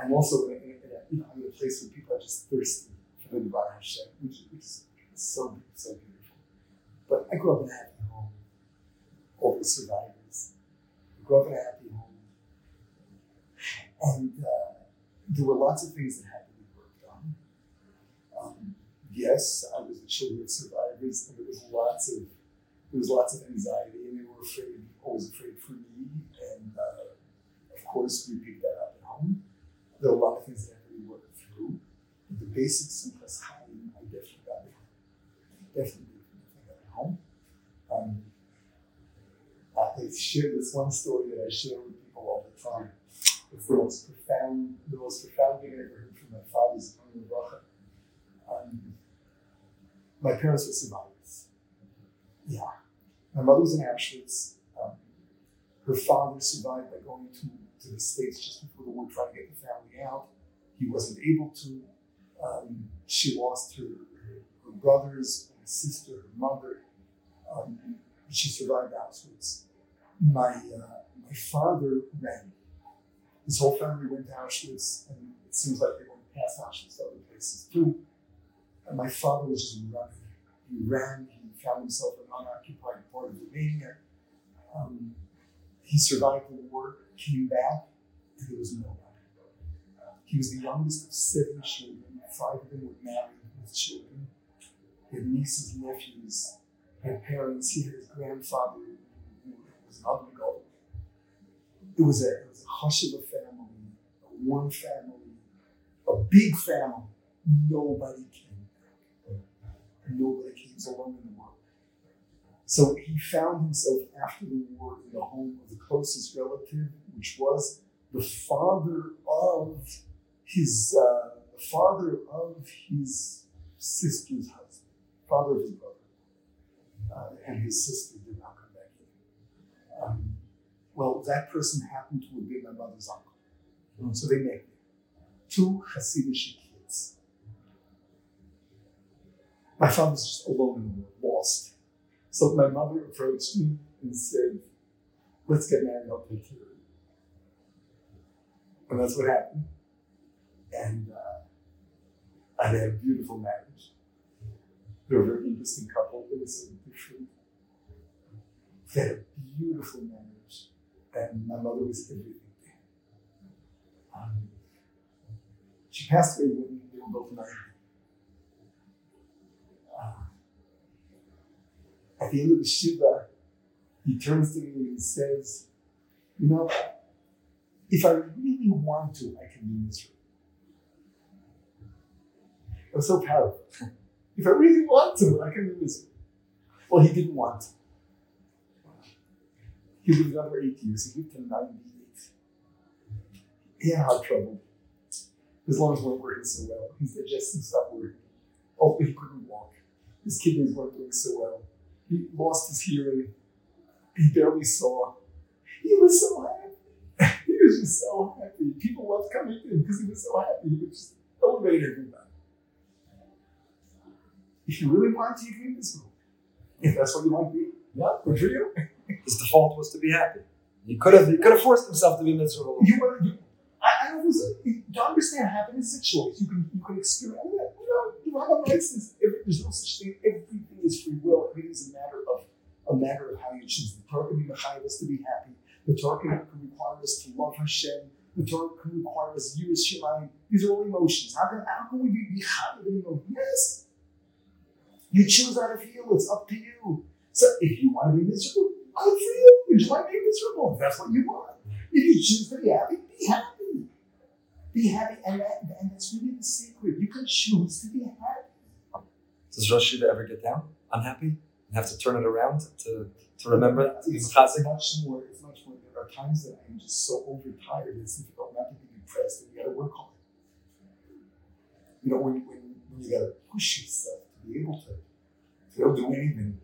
I'm also in a, in a, I'm in a place where people are just thirsty for the Divine Hashem, which is so, so beautiful. But I grew up in a happy home. All the survivors. I grew up in a happy home. And uh, there were lots of things that had to be worked on. Um, yes, I was a children of survivors, and there was lots of there was lots of anxiety, and they were afraid, always afraid for me. And uh, of course, we picked that up at home. There were a lot of things that had to be worked through. The basic Simchas Chaim, I definitely got it. Definitely, it home. Um, I share this one story that I share with people all the time. It's the most profound, the most profound thing I ever heard from my father's um, My parents were survivors. Yeah. My mother was in. Um, her father survived by going to, to the States just before the war, trying to get the family out. He wasn't able to. Um, she lost her, her, her brothers, her sister, her mother. Um, she survived Auschwitz. My, uh, my father ran. His whole family went to Auschwitz, and it seems like they went past Auschwitz to other places too. And my father was just running. He ran. He found himself in an unoccupied part of Romania. Um, he survived the war, came back, and there was nobody. He was the youngest of seven children. Five of them were married with children. Had nieces, nephews, had parents. He had his grandfather, who was another goal. It was a, it was a hush of a family, a warm family, a big family. Nobody came. Nobody came. Was alone in the world. So he found himself after the war in the home of the closest relative, which was the father of his uh, the father of his sister's husband, father of his brother, uh, and his sister did not come back in. Um, well, that person happened to be my mother's uncle, so they met. Two Hasidic kids. My father was just alone in the world, lost. So my mother approached me and said, Let's get married, I'll take care of you. And that's what happened. And uh, I had a beautiful marriage. They were a very interesting couple. They were so different. They had beautiful manners, And my mother was everything to him. Um, she passed away when they were both 90. Uh, at the end of the Shiva, he turns to me and says, You know, if I really want to, I can be miserable. It was so powerful. If I really want to, I can be miserable. Well, he didn't want to. He lived another eight years. He lived to 98. He had heart trouble. His lungs weren't working so well. His digestive stopped working. Oh, he couldn't walk. His kidneys weren't doing so well. He lost his hearing. He barely saw. He was so happy. he was just so happy. People loved coming to him because he was so happy. He would just elevate everybody. If you really want to, you can be miserable. If that's what you want to be, yeah, good for you. His default was to be happy. He could have he could have forced himself to be miserable. You, were- you I, I was to understand happiness is a choice. You can you can experience that. You know, you have a license. Every, there's no such thing. Everything is free will. Everything is a matter of a matter of how you choose. The Torah can be us to be happy. The Torah can, can require us to love Hashem. The Torah can require us yiras shemayim. These are all emotions. How can how can we be mechayiv in emotion? Yes. You choose how to feel. It's up to you. So if you want to be miserable, good for you. Enjoy being miserable. If that's what you want. If you choose to be happy, be happy. Be happy, and that, and that's really the secret. You can choose to be happy. Does Rosh Yeshiva ever get down? Unhappy? And have to turn it around to, to remember that? It's, It's much more. It's much more. There are times that I'm just so overtired. It's difficult not to be depressed, and you got to work on it. You know, when when, when you got to push yourself to be able to to do anything.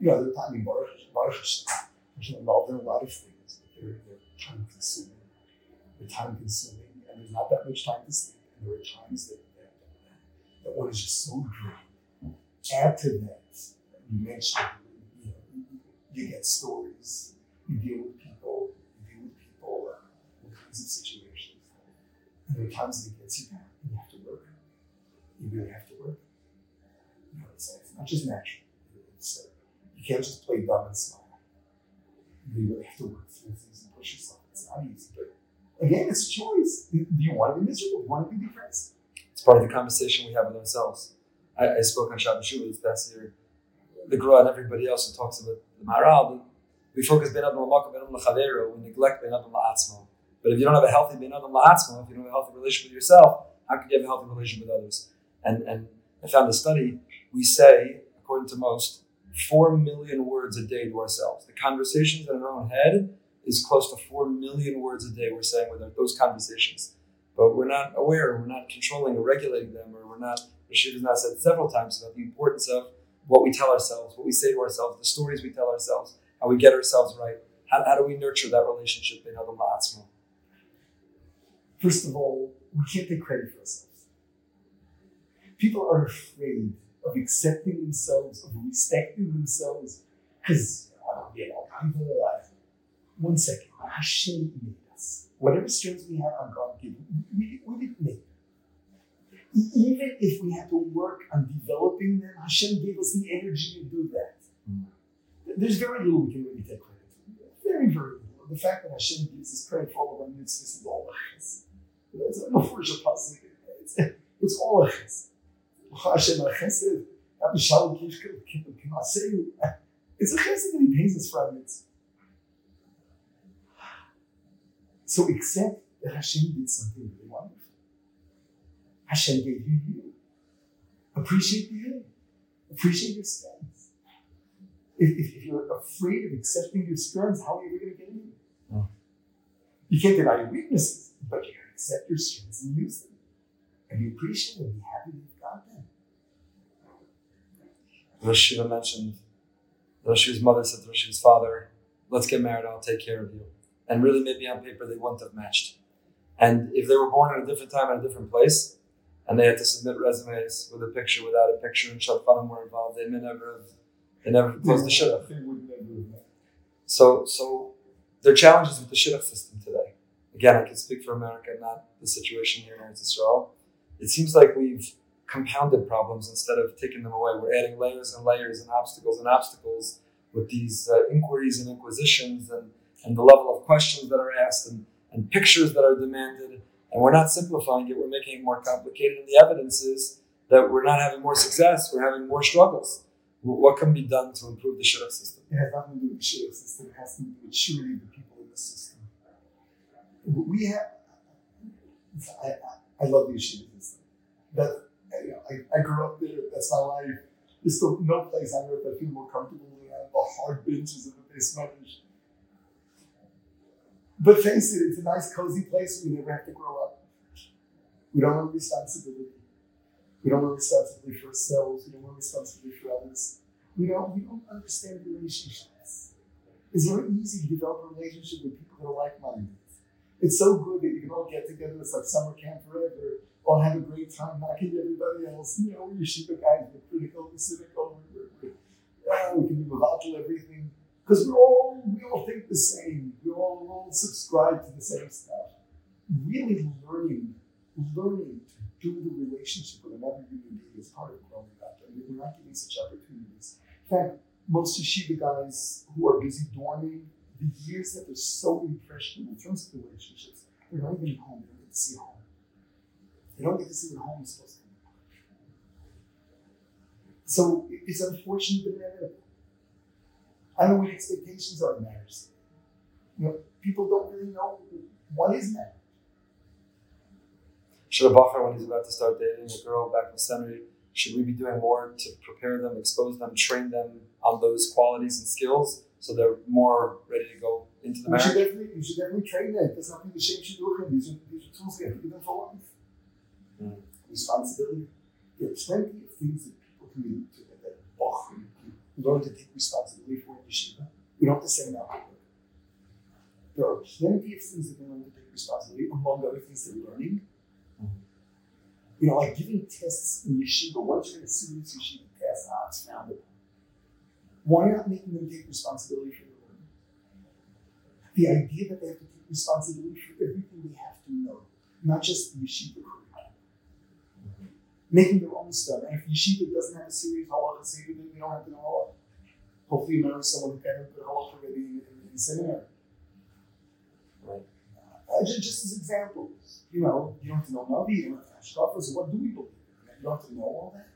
You know, in Baruch Baruch Hashem, Hashem involved in a lot of things, they're, they're time consuming. They're time consuming, and there's not that much time to sleep. And there are times that that, that one is just so drained. Add to that, you mentioned, you know, you get stories, you deal with people, you deal with people, uh, kinds of situations. And there are times that it gets you down, you have to work. You really have to work. You know, it's, it's not just natural. It's, uh, you can't just play dumb and smile. You really have to work through things and push yourself. It's not easy, but again, it's a choice. Do you want to be miserable? Do you want to be depressed? It's part of the conversation we have with ourselves. I, I spoke on Shabbat Shuvah this past year. The Gra and everybody else who talks about the Maharal, we focus Ben Adam L'Makam, Ben Adam L'Chavero, we neglect Ben Adam L'Atzmo. But if you don't have a healthy Ben Adam L'Atzmo, if you don't have a healthy relationship with yourself, how could you have a healthy relationship with others? And, and I found a study, we say, according to most, four million words a day to ourselves. The conversations in our own head is close to four million words a day we're saying with those conversations. But we're not aware, we're not controlling or regulating them, or we're not, Rashid has now said several times about the importance of what we tell ourselves, what we say to ourselves, the stories we tell ourselves, how we get ourselves right. How, how do we nurture that relationship in other La'atzmo? First of all, we can't take credit for ourselves. People are afraid of accepting themselves, of respecting themselves, because, you know, I'm alive. One second. Hashem made us. Whatever strengths we have on God given, we, we didn't make them. Even if we had to work on developing them, Hashem gave us the energy to do that. Mm. There's very little we can really take credit for. Very, very little. The fact that Hashem gives us credit for all of our mitzvahs is all a chesed. It's no first pasuk. It's, it's all a chesed. Hashem chesed. Rabbi Shalom Kishkel cannot say It's a chesed that he pays us for our mitzvah. So accept that Hashem did something really wonderful. Hashem gave you you. Appreciate the you. Appreciate your strengths. If, if, if you're afraid of accepting your strengths, how are you ever going to get in? Oh. Hmm. You can't deny your weaknesses, but you can accept your strengths and use them. And be appreciative and be happy that you've got them. Rosh Yeshiva mentioned, Rosh Yeshiva's mother said to Rosh Yeshiva's father, let's get married, I'll take care of you. And really, maybe on paper, they wouldn't have matched. And if they were born at a different time at a different place, and they had to submit resumes with a picture, without a picture, and Shadchanim were involved, they may never have, they never closed the shidduch. They would never have met. So, so there are challenges with the shidduch system today. Again, I can speak for America, not the situation here in Israel. It seems like we've compounded problems instead of taking them away. We're adding layers and layers and obstacles and obstacles with these uh, inquiries and inquisitions and, and the level of questions that are asked and, and pictures that are demanded. And we're not simplifying it, we're making it more complicated. And the evidence is that we're not having more success, we're having more struggles. What can be done to improve the shidduch system? It has nothing to do with the shidduch system. It has to do with surely the people in the system. We have. I, I, I love the yeshiva system. But I, I grew up there. That's my life. There's still no place on earth I feel more comfortable than on the hard benches of the beis medrash. But face it, it's a nice, cozy place you never have to grow up. We don't want responsibility. We don't want responsibility for ourselves. We don't want responsibility for others. We don't, we don't understand relationships. It's very easy to develop a relationship with people that are like-minded. It's so good that you can all get together. It's like summer camp forever. All have a great time knocking everybody else. You know, we're yeshiva guys. We're critical. We're cynical. We're, we're, yeah, we can be volatile everything because we're all we all think the same. We all, we all subscribe to the same stuff. Really learning, learning to do the relationship with another human being is part of growing up. And we're not getting such opportunities. In fact, most yeshiva guys who are busy dorming, the years that they're so impressionable in terms of relationships, they're not even home. They don't get see home. They don't get to see what home is supposed to be. So it's unfortunate but inevitable. I don't know what expectations are in marriage. You know, people don't really know what is marriage. Should a bacher, when he's about to start dating a girl back in the seminary, should we be doing more to prepare them, expose them, train them on those qualities and skills so they're more ready to go into the should marriage? definitely, you should definitely train them. There's nothing to shame shidduchim. These are, these are tools we have to give them for life. Mm. Responsibility. There are plenty of things that people can do to that, can learn to take responsibility for in yeshiva. We don't have to say now. There are plenty of things that they learn to take responsibility, among other things they're learning. Mhm. You know, like giving tests in yeshiva. Once you're in a serious yeshiva test, ah, it's upon. Why not making them take responsibility for their learning? The idea that they have to take responsibility for everything they have to know, not just the yeshiva. Making their own stuff. And if yeshiva doesn't have a serious halacha seder, then they don't have to know halacha. Hopefully you marry someone who can have good halacha already in, in, in seminary. Right. Uh, just, just as examples, you know, you don't have to know Navi, you don't have to have Shkafa, so what do we believe? You don't have to know all that.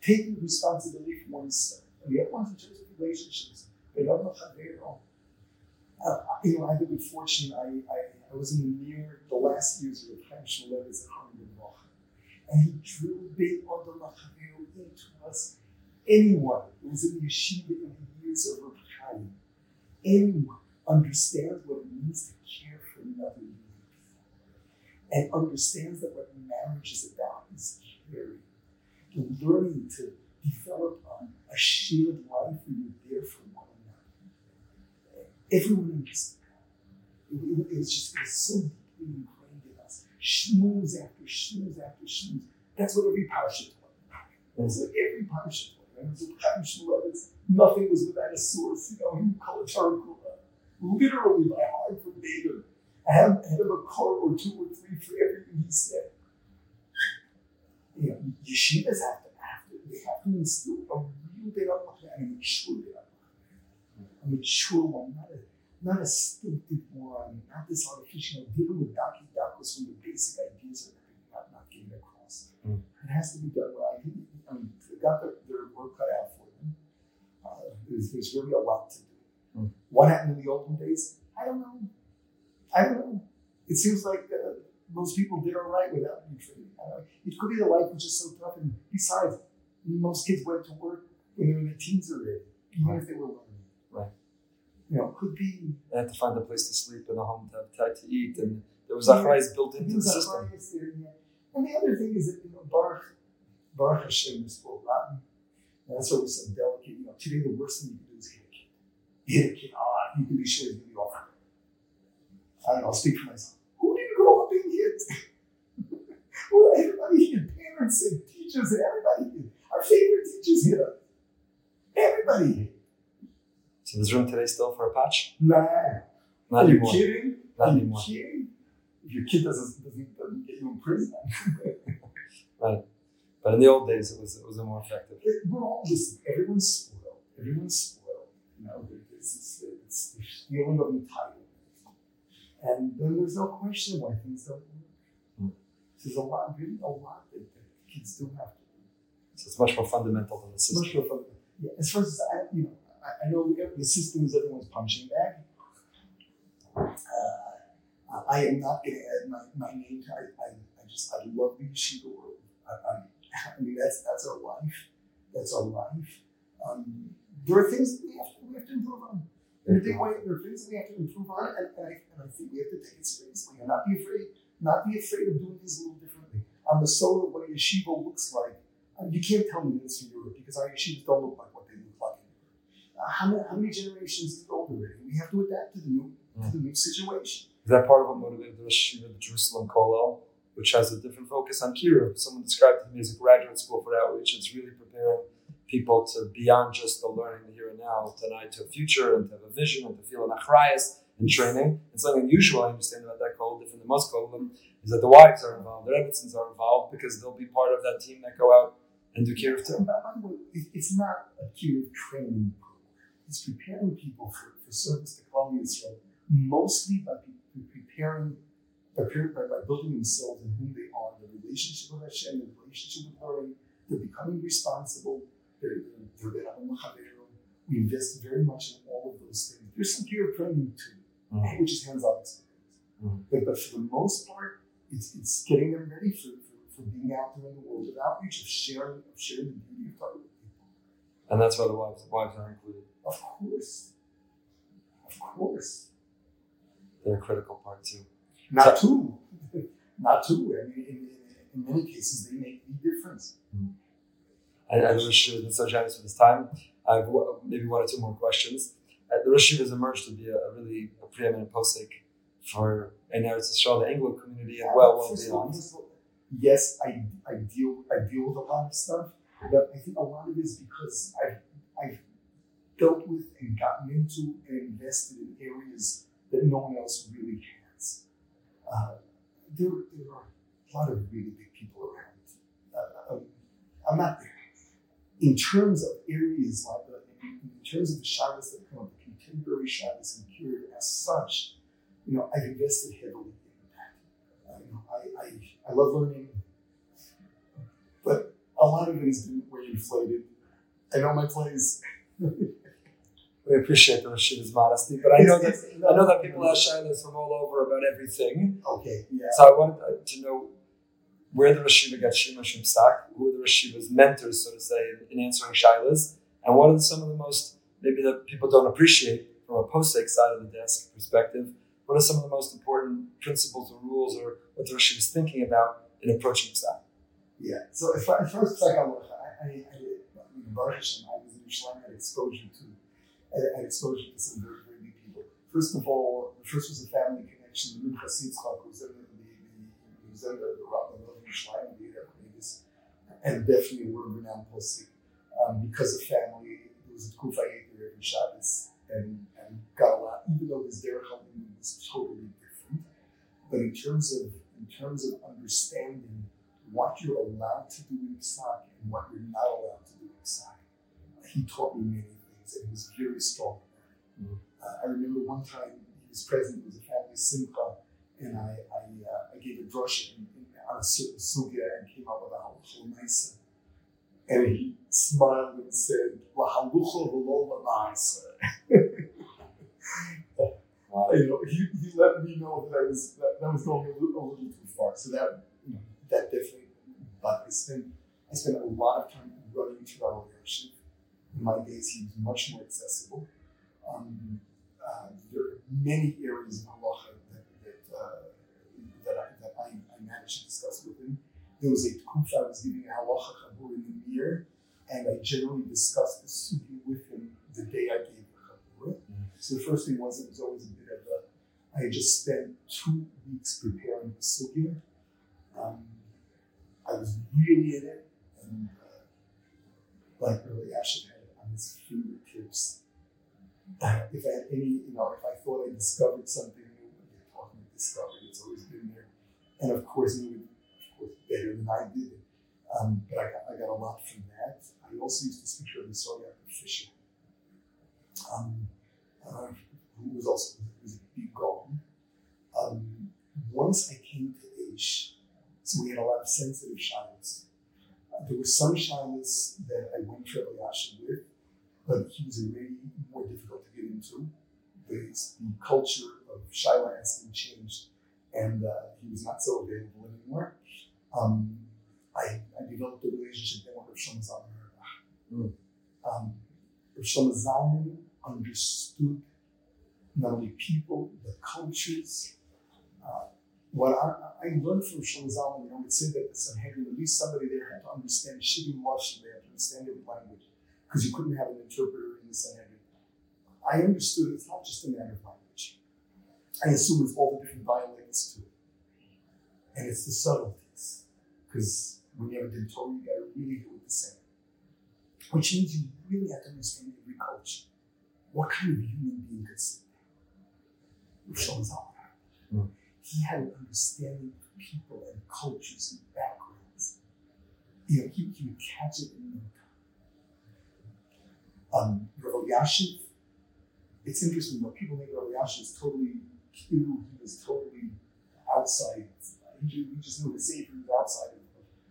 Taking responsibility for oneself. And the other ones in terms of relationships, they don't know how they are. Uh, you know, I had the good fortune, I, I, I was in the near, the last years of Chaim Shmulevitz at Harvard and he big on the Machaveo into us. Anyone who was in yeshiva in the years of Rav anyone understands what it means to care for another human and understands that what marriage is about is caring, learning to develop a shared life where you're there for one another. Everyone understands. It, it, it's just it's so deeply. Schmooze after schmooze after schmooze. That's what every parsha taught. That's what every. And so nothing was without a source. You know, he would call it. Literally by heart verbatim. I have, I have a card or two or three for everything he said. You know, yeshivas have to have to, they have to instill a real bit of a mature bit of a mature one, not a not a stupid one, not this artificial, dealing with Daki Dakos when the basic ideas are not, not getting across. Mm. It has to be done right. I mean, they got their, their work cut out for them. Uh, there's, there's really a lot to do. Mm. What happened in the olden days? I don't know. I don't know. It seems like uh, most people did all right without trained. Uh, it could be the life was just so tough. And besides, most kids went to work when they were in their teens already, even Right. if they were learning. You know, could be They had to find a place to sleep and a home to have to eat, and there was a price built into the system. yeah. And the other thing is that you know, Baruch, Baruch Hashem is spoke Latin. And that's why we're so delicate. You know, today the worst thing you can do is hit a kid. You hit a kid, ah, you can be sure he's gonna be off. I don't know, I'll speak for myself. Who didn't grow up being hit? well, everybody hit. Parents and teachers and everybody hit. Our favorite teachers hit us. Everybody hit. So there's room today still for a patch? Nah. Not Are you anymore. kidding? Not Are you anymore. kidding? If your kid doesn't, doesn't, doesn't get you in prison, But in the old days, it was it was more effective. it- we're all. Everyone's spoiled. Everyone's spoiled. You know, there's this, it's this feeling of entitlement, and then there's no question why things don't work. Mm. There's a lot, really a lot that, that kids do have to do. So it's much more fundamental than the system. much more fun. Yeah, as far as I, you know, I, know the system is everyone's punching bag. Uh, I am not going to add my, my name. I, I, I just I love the yeshiva world. I, I, mean that's that's our life. That's our life. Um, there are things we have to we have to improve on. In a big way, there are things we have to improve on, and, and, I, and I think we have to take it seriously and not be afraid not be afraid of doing things a little differently. On the soul of what a yeshiva looks like, mean, you can't tell me this from Europe because our yeshivas don't look like what they look like in Europe. Uh, how, many, how many generations is old already? We have to adapt to the new to the mm. new situation. Is that part of what motivated the Rosh the Jerusalem Kollel, which has a different focus on Kiruv? Someone described it to me as a graduate school for outreach. It's really preparing people to beyond just the learning the here and now, to an eye to a future and to have a vision and to feel an achrayas and training. And something unusual I understand about that call, different than most kollel, is that the wives are involved, the Rebbitzins are involved because they'll be part of that team that go out and do Kiruv too. By the way, it's not a Kiruv training program. It's preparing people for, for service to Klal Yisrael, mostly by preparing, by, by, by building themselves and who they are, the relationship with Hashem, the relationship with learning. They're becoming responsible. They're, they're, we invest very much in all of those things. There's some Kiruv training too, Mhm. which is hands-on experience. Mhm. But, but for the most part, it's, it's getting them ready for, for, for being out there in the world of outreach, of sharing, of sharing the beauty of Torah with people. And that's why the wives, wives are included. Of course. Of course. They're a critical part too. Not two. Not two. I mean, in, in, many cases, they make the difference. And, and the Rosh Yeshiva been so generous with his time. I have maybe one or two more questions. Uh, the Rosh has emerged to be a, a really a preeminent posek for in Eretz Yisrael, the Anglo community, and well, well First of all, beyond. first of all, Yes, I, I deal I deal with a lot of stuff, but I think a lot of it is because I've I've dealt with and gotten into and invested in areas that no one else really has. Uh, there, there are a lot of really big people around. Uh, um, I'm not there. in terms of areas like the, in, terms of the shabbos that come up, the contemporary shabbos and period as such. You know, I've invested heavily in that. Uh, you know, I, I, I love learning, but a lot of it has been way inflated. I know my place. We appreciate the Rosh Yeshiva's modesty, but I know that I know that people have shilas from all over about everything. Okay, yeah. So I wanted uh, to know where the Rosh Yeshiva got Shima Shimstak, who were the Rosh Yeshiva's mentors, so to say, in, in answering shilas, and what are some of the most maybe that people don't appreciate from a posek side of the desk perspective. What are some of the most important principles or rules, or what the Rosh is thinking about in approaching style? Yeah. So if I, first, like I, I, I, I Baruch Hashem, I was in Yerushalayim, I had exposure to, Had exposure to some very, very big people. First of all, the first was a family connection. The Minchas Yitzchak, who was in the, the, who the, the Rabbi of the and definitely a world renowned posting. Um, because of family, there was a Kufa Yeder every Shabbos, and, and got a lot, even though his Derech was totally different. But in terms of, in terms of understanding what you're allowed to do in and what you're not allowed to do in. He taught me many things and he was very strong that. Mhm. Uh, I remember one time he was present, it was a family simcha, and I, I, uh, I gave a drush in, in, on a certain sugya and came up with a halacha l'maisa. And he smiled and said, La halucha v'lo l'maisa. Wow. You know, he, he let me know that I was that, that was going a little, a little too far. So that you know, that definitely. But I spent I spent a lot of time running through our leadership. In my days, he was much more accessible. Um, uh, there are many areas of halacha that that, uh, that, I, that I, I managed to discuss with him. There was a tkufa I was giving a halacha chabur in the year, and I generally discussed the sugi with him the day I gave the chabur. So the first thing was it was always a bit of a. I just spent two weeks preparing the sugya. Um, I was really in it, and uh, like really it fingertips. Uh, if I had any, you know, if I thought I discovered something new, you're talking about discovery, it's always been there. And of course, knew it, of course, better than I did. Um, but I got, I got a lot from that. I also used to speak to the Sonia Fisher. Um, uh, who was also was a big golem. Um, once I came to Aish, so we had a lot of sensitive shilas. Uh, there were some shilas that I went to Elyashiv with, but he was already more difficult to get into. The, the culture of Shaila asking changed, and uh, he was not so available anymore. Um, I, I developed a relationship then with Shlomo Zalman um, Zalman understood not only people, but cultures. Uh, what I, I learned from Shlomo Zalman, I would say that the Sanhedrin, at least somebody there had to understand Shivim Lashon, they had to understand their language, because you couldn't have an interpreter in the Sanhedrin. I understood it's not just a matter of language. I assume it's all the different dialects too. And it's the subtleties. Because when you have a Torah, you gotta really do it the same. Which means you really have to understand every culture. What kind of human being could sit there? Shlomo Zalman. He had an understanding of people and cultures and backgrounds. You know, he, he would catch it in time. Um, Rav Elyashiv, it's interesting though, people think Rav Elyashiv is totally cute, he was totally outside. He just, knew the savior was outside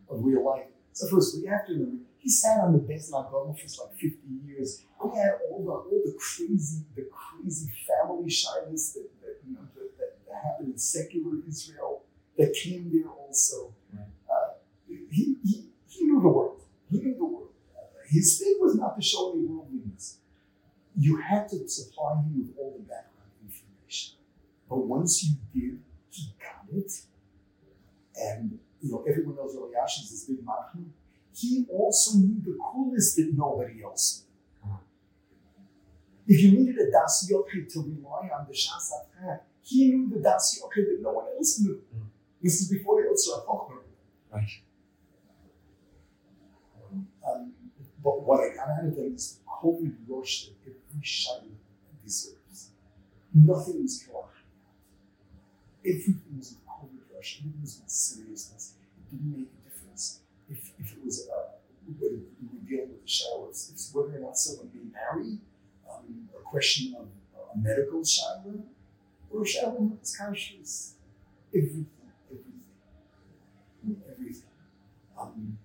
of, of, real life. So first, we have to remember, he sat on the bench in Agama for like 50 years. He had all the all the crazy, the crazy family shyness that, that you know that, that, that happened in secular Israel that came there also. Right. Uh, he, he, he knew the world. He knew the world. His thing was not to show any worldliness. You had to supply him with all the background information. But once you did, he got it. And you know, everyone knows Elyashiv is this big machmir. He also knew the coolest that nobody else knew. If you needed a Das Yochid to rely on the Shas he knew the Das Yochid that no one else knew. Mm. This is before Yitzhak Chochmah. Right. Um, but what I got out of them is the COVID rush that every deserves. Nothing was Kalach. Everything was a COVID rush. Everything was with seriousness. It didn't make a difference if, if it was uh, whether we were dealing with the showers, if whether or not someone being married, um, a question of uh, a medical shower, or a shower that's conscious. Everything, everything. Um,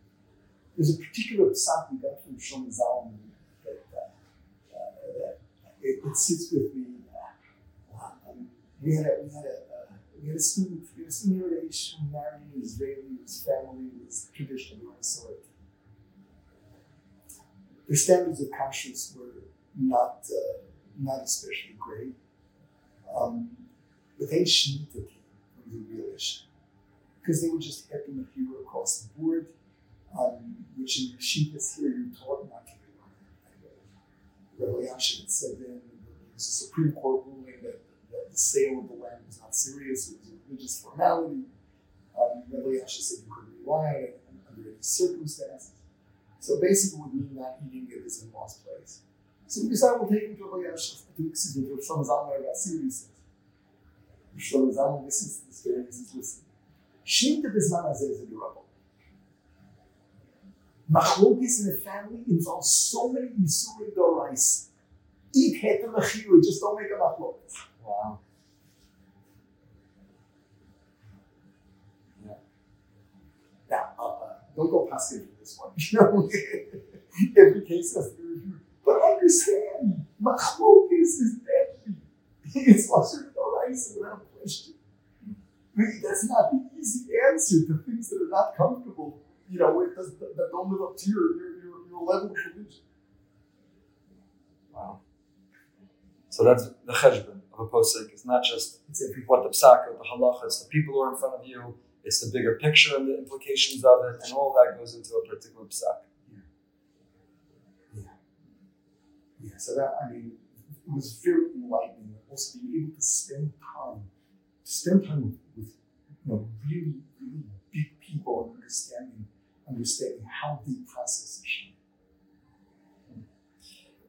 there's a particular psak we got from Shlomo Zalman that, uh, uh, that it, it, sits with me. Uh, um, we had a we had a uh, we had a student we had a here at who married an Israeli, his family was traditional Minnesota. Their standards of conscience were not uh, not especially great, um, but they shmita came from the real issue because they were just helping the hero across the board um, which in Yeshivas here you're taught not to do. Rabbi Elyashiv said then there was a Supreme Court ruling that, that the sale of the land was not serious, it was a religious formality. Um, Rabbi Elyashiv said you couldn't rely on it under any circumstances. So basically, would mean not eating it is in lost place. So we decided we'll take him to Rabbi Elyashiv, excuse me, to Shlomo Zalman about says. Shlomo Zalman listens to this guy and he says, listen, Shmita Bizman Azeh is a durable. Machlokis in the family involves so many Yisurim Dorais. Eat Heter Mechira, just don't make a machlokis. Wow. Yeah. Now, uh, uh, don't go passive for this one. You know, every case has to be reviewed. But understand, machlokis is deadly. It's Lashon Dorais without question. That's not the easy answer to things that are not comfortable you know, it does, that don't live up to your, your, your, your level of religion. Wow. So that's the cheshbon of a posik. It's not just what the psak or the halacha, it's the people who are in front of you, it's the bigger picture and the implications of it, and all that goes into a particular psak. Yeah. Yeah. Yeah. So that, I mean, it was very enlightening. Also being able to spend time, spend time with, with you know, really, really big people and understanding understanding how they process issue.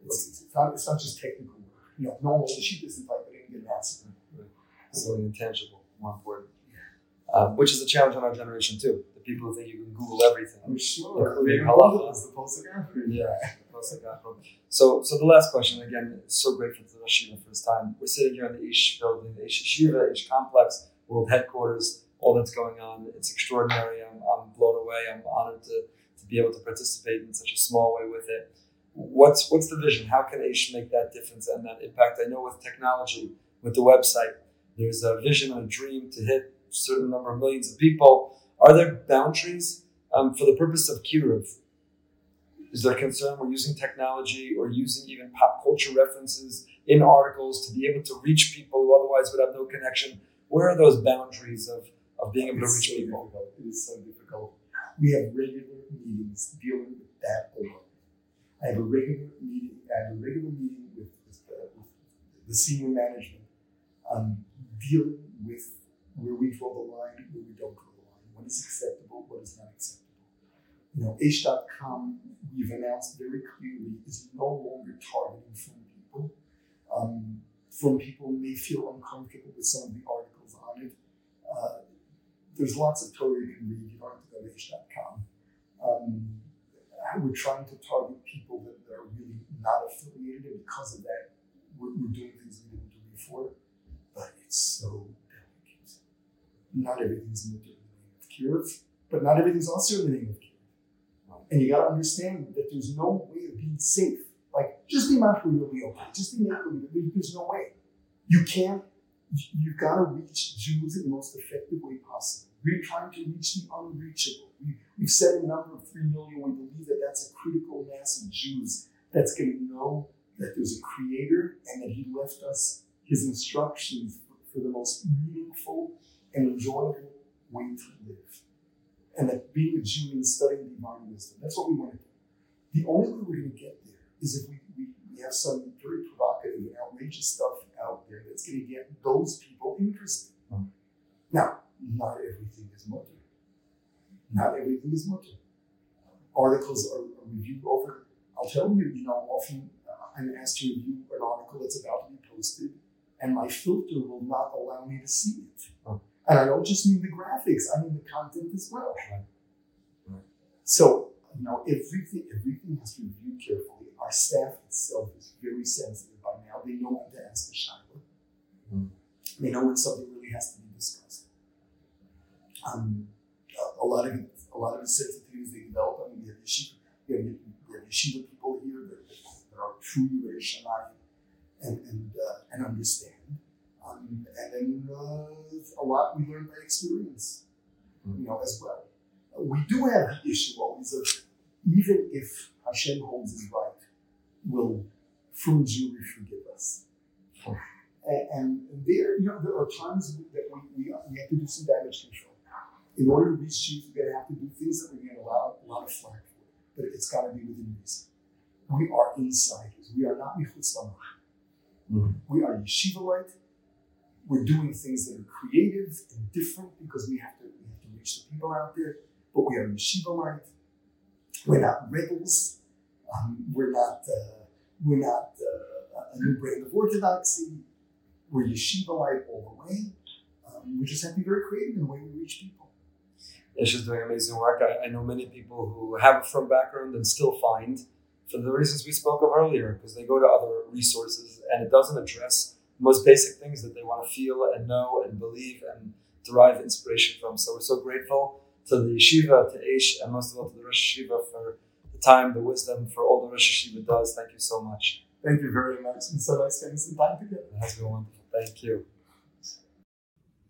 It's, it's, not, it's not just technical work. You know, normal sheet isn't like they get an answer. Something intangible, more important. Um, which is a challenge on our generation too. The people who think you can Google everything. I'm sure. Including halacha. is the posting Yeah. So, so the last question again. So grateful to the Yeshiva for his time. We're sitting here in the Aish building, the Aish Yeshiva, Aish Complex, world headquarters. All that's going on, it's extraordinary. I'm, I'm blown away. I'm honored to, to be able to participate in such a small way with it. What's what's the vision? How can Aish make that difference and that impact? I know with technology, with the website, there's a vision and a dream to hit a certain number of millions of people. Are there boundaries um, for the purpose of Kiruv? Is there concern we're using technology or using even pop culture references in articles to be able to reach people who otherwise would have no connection? Where are those boundaries of of being able to reach so people. difficult. It is so difficult. We have regular meetings dealing with that alone. I have a regular meeting. I have a regular meeting with, with, the, with the senior management, um, dealing with where we draw the line, where we don't draw the line, what is acceptable, what is not acceptable. You know, Aish.com, we've announced very clearly, is no longer targeting frum people. Um, frum people may feel uncomfortable with some of the articles on it. Uh, there's lots of Torah you can read. You don't have to go to Aish.com. Um, we're trying to target people that, that are really not affiliated, and because of that, we're, we're doing things we didn't do before. But it's so delicate. Not everything's in the name of Kiruv, but not everything's also in the name of Kiruv. And you got to understand that there's no way of being safe. Like, just be mindful, you'll be okay. Just be mindful, there- there's no way. You can't, you've got to reach Jews in the most effective way possible. We're trying to reach the unreachable. We, we've set a number of 3 million. We believe that that's a critical mass of Jews that's going to know that there's a creator and that he left us his instructions for, for the most meaningful and enjoyable way to live. And that being a Jew means studying divine wisdom. That's what we want to do. The only way we're going to get there is if we, we, we have some very provocative and outrageous stuff out there that's going to get those people interested. Hmm. Now, not everything is mutter. Not everything is mutter. Articles are, are reviewed over. I'll tell you, you know, often uh, I'm asked to review an article that's about to be posted, and my filter will not allow me to see it. Oh. And I don't just mean the graphics; I mean the content as well. Right. Right. So, you know, everything everything has to be reviewed carefully. Our staff itself is very sensitive. They know when to ask the shaila. Mm. They know when something really has to be discussed. Um, a, a lot of a lot of the sensitivities they develop. I mean, we have yeshiva, we have, we have yeshiva people here that, that are Yerei Shamayim and and uh, and understand. Um, and then uh, a lot we learn by experience, you know, as well. We do have the issue always of even if Hashem holds his right, will from Jewry forgive us? And, and there, you know, there are times that we, we, we have to do some damage control. In order to reach Jews, we're going to have to do things that we're going to allow a lot of flack for. But it's got to be within reason. We are insiders. We are not michutz. Mhm. We are yeshivalite. We're doing things that are creative and different because we have to we have to reach the people out there. But we are yeshivalite. We're not rebels. Um, we're not uh, we're not uh, a new brand of orthodoxy. We're yeshivalite all the way. Um, we just have to be very creative in the way we reach people. Aish is doing amazing work. I, I know many people who have a firm background and still find, for the reasons we spoke of earlier, because they go to other resources and it doesn't address most basic things that they want to feel and know and believe and derive inspiration from. So we're so grateful to the yeshiva, to Aish, and most of all to the Rosh Yeshiva for the time, the wisdom, for all the Rosh Yeshiva does. Thank you so much. Thank you very much. And so nice spending some time together. It has been wonderful. Thank you.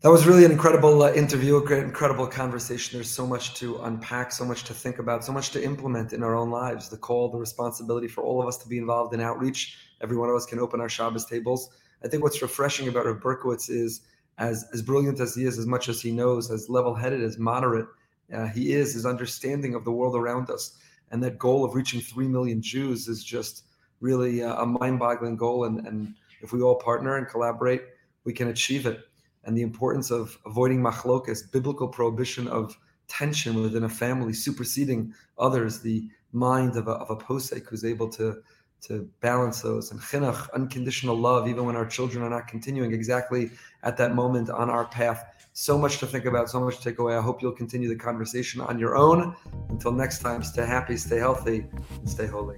That was really an incredible uh, interview, a great, incredible conversation. There's so much to unpack, so much to think about, so much to implement in our own lives. The call, the responsibility for all of us to be involved in outreach. Every one of us can open our Shabbos tables. I think what's refreshing about Rav Berkowitz is, as as brilliant as he is, as much as he knows, as level-headed, as moderate uh, he is, his understanding of the world around us, and that goal of reaching three million Jews is just really a mind-boggling goal. And and if we all partner and collaborate, we can achieve it and the importance of avoiding machlokas, biblical prohibition of tension within a family, superseding others, the mind of a, of a posek who's able to to balance those, and chinuch, unconditional love, even when our children are not continuing exactly at that moment on our path. So much to think about, so much to take away. I hope you'll continue the conversation on your own. Until next time, stay happy, stay healthy, and stay holy.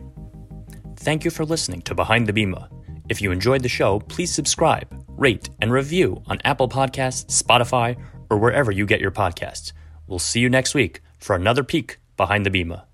Thank you for listening to Behind the Bima. If you enjoyed the show, please subscribe, rate, and review on Apple Podcasts, Spotify, or wherever you get your podcasts. We'll see you next week for another peek behind the Bima.